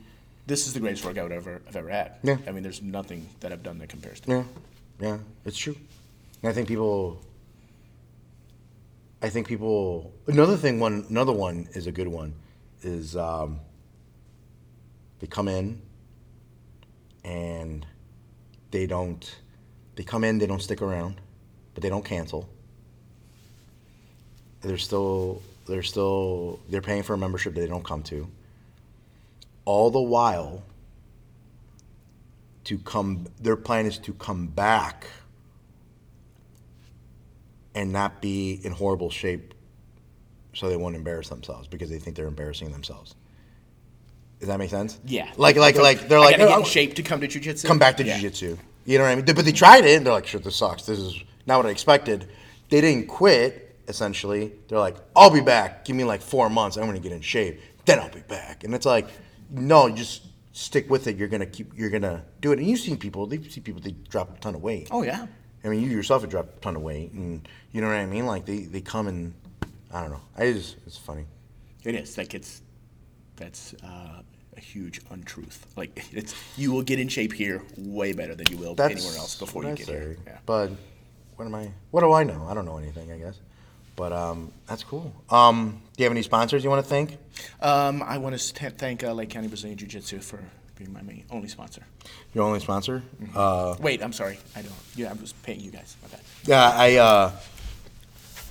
this is the greatest workout ever I've ever had. Yeah. I mean, there's nothing that I've done that compares to. Yeah, yeah, it's true. And I think people. I think people. Another thing, one another one is a good one, is um, they come in, and they don't. They come in, they don't stick around, but they don't cancel. They're still. They're still. They're paying for a membership that they don't come to. All the while. To come, their plan is to come back and not be in horrible shape so they won't embarrass themselves because they think they're embarrassing themselves. Does that make sense? Yeah. Like, like, like, they're I like, gotta get "Oh, in shape to come to jujitsu. come back to Yeah. jiu-jitsu. You know what I mean? But they tried it and they're like, shit, this sucks. This is not what I expected. They didn't quit, essentially. They're like, I'll be back. Give me like four months. I'm going to get in shape. Then I'll be back. And it's like, no, just stick with it. You're going to keep, you're going to do it. And you've seen people, they see people, they drop a ton of weight. Oh yeah. I mean, you yourself have dropped a ton of weight. And you know what I mean? Like they, they come and, I don't know. I just, it's funny. It is like it's that's uh, a huge untruth. Like it's you will get in shape here way better than you will That's anywhere else before you I get say. here. Yeah. But what am I? What do I know? I don't know anything. I guess. But um, that's cool. Um, do you have any sponsors you want to thank? Um, I want to thank uh, Lake County Brazilian Jiu Jitsu for being my main only sponsor. Your only sponsor? Mm-hmm. Uh, Wait, I'm sorry. I don't. Yeah, I was paying you guys. My bad. yeah, I. Uh,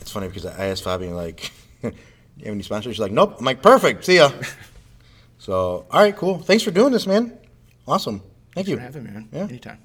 it's funny because I asked Fabian like, "Do you have any sponsors?" She's like, "Nope." I'm like, "Perfect. See ya." so, all right, cool. Thanks for doing this, man. Awesome. Thank Thanks you. for having me, man. Yeah. Anytime.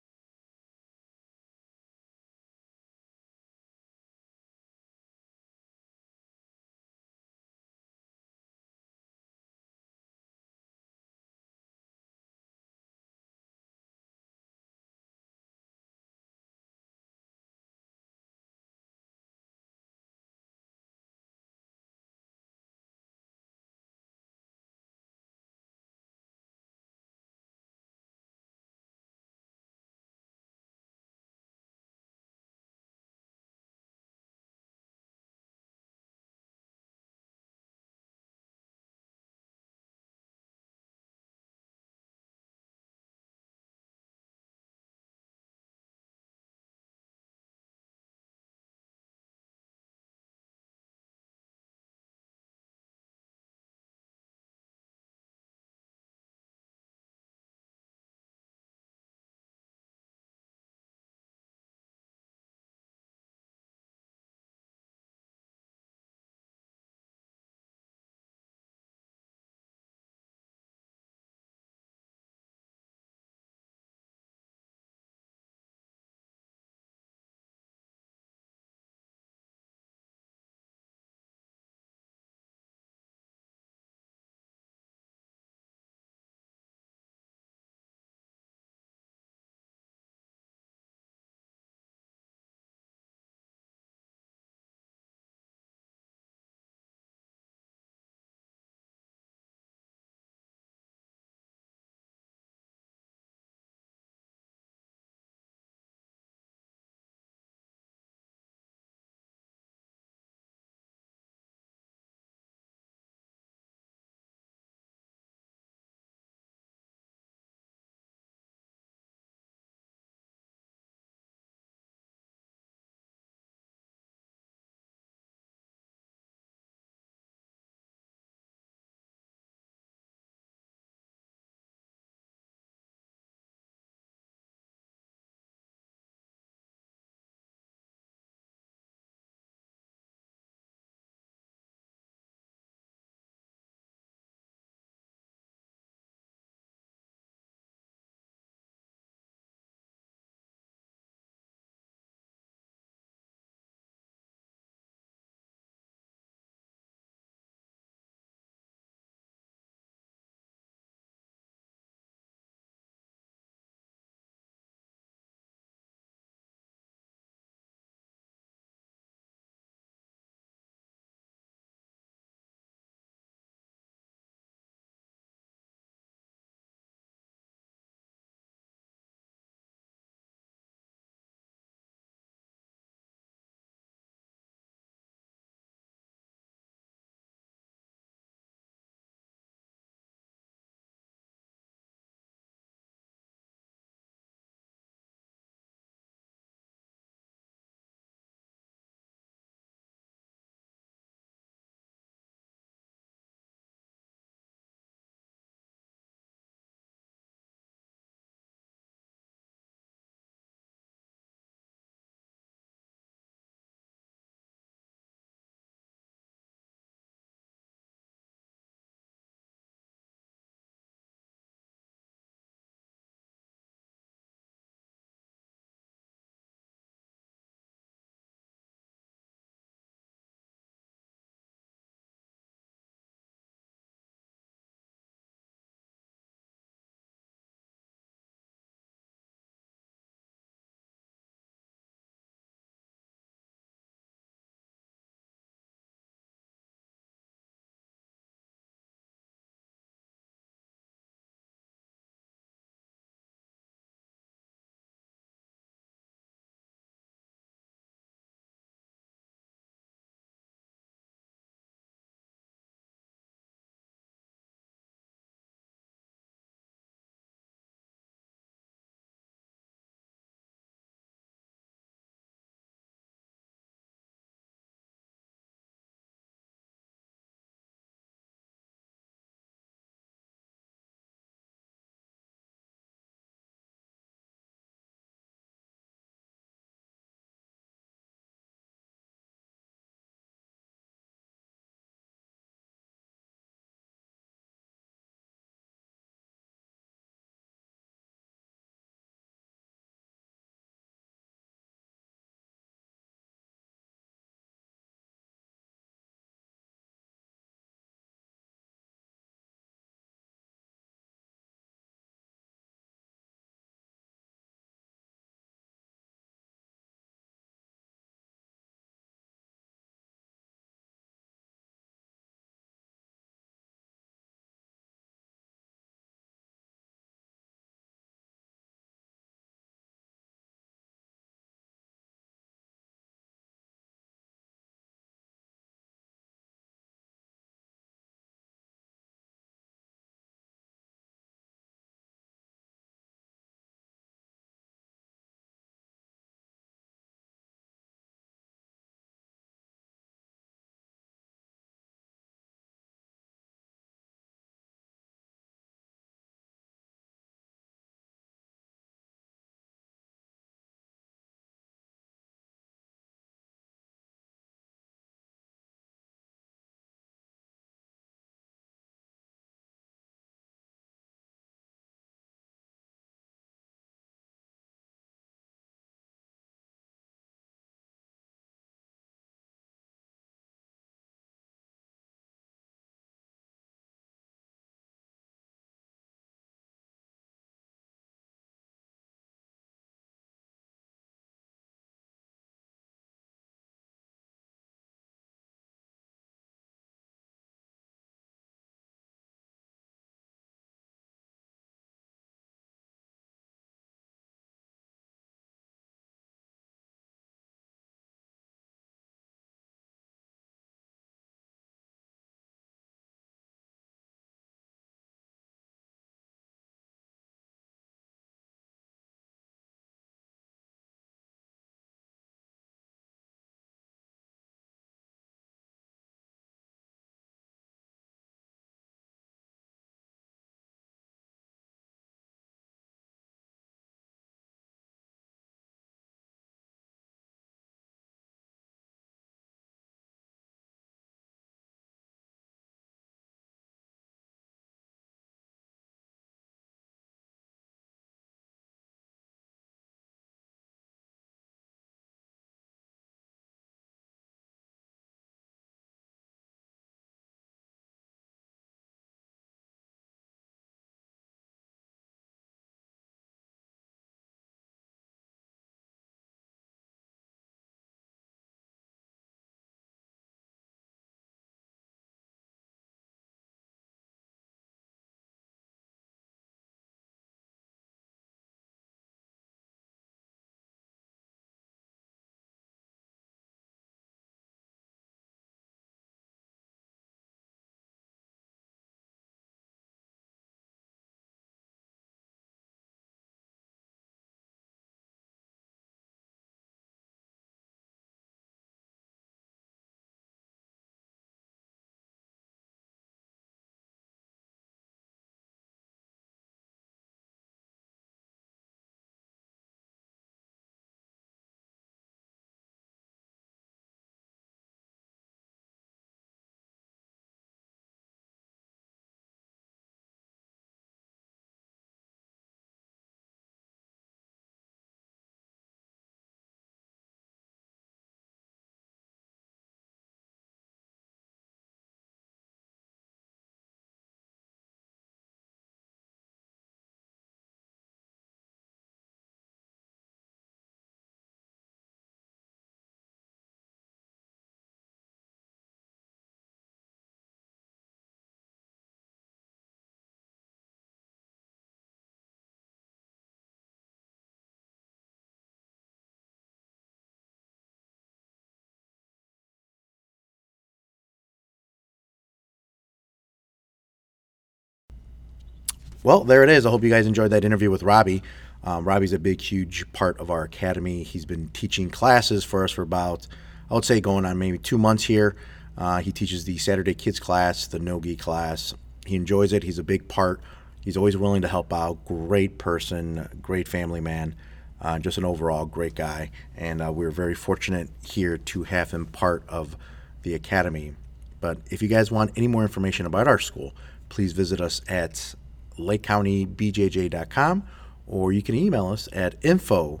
Well, there it is. I hope you guys enjoyed that interview with Robbie. Um, Robbie's a big, huge part of our academy. He's been teaching classes for us for about, I would say, going on maybe two months here. Uh, he teaches the Saturday Kids class, the Nogi class. He enjoys it. He's a big part. He's always willing to help out. Great person, great family man, uh, just an overall great guy. And uh, we're very fortunate here to have him part of the academy. But if you guys want any more information about our school, please visit us at lakecountybjj.com or you can email us at info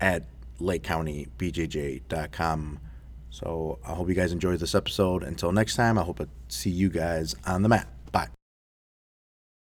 at lakecountybjj.com. So I hope you guys enjoyed this episode. Until next time, I hope to see you guys on the mat.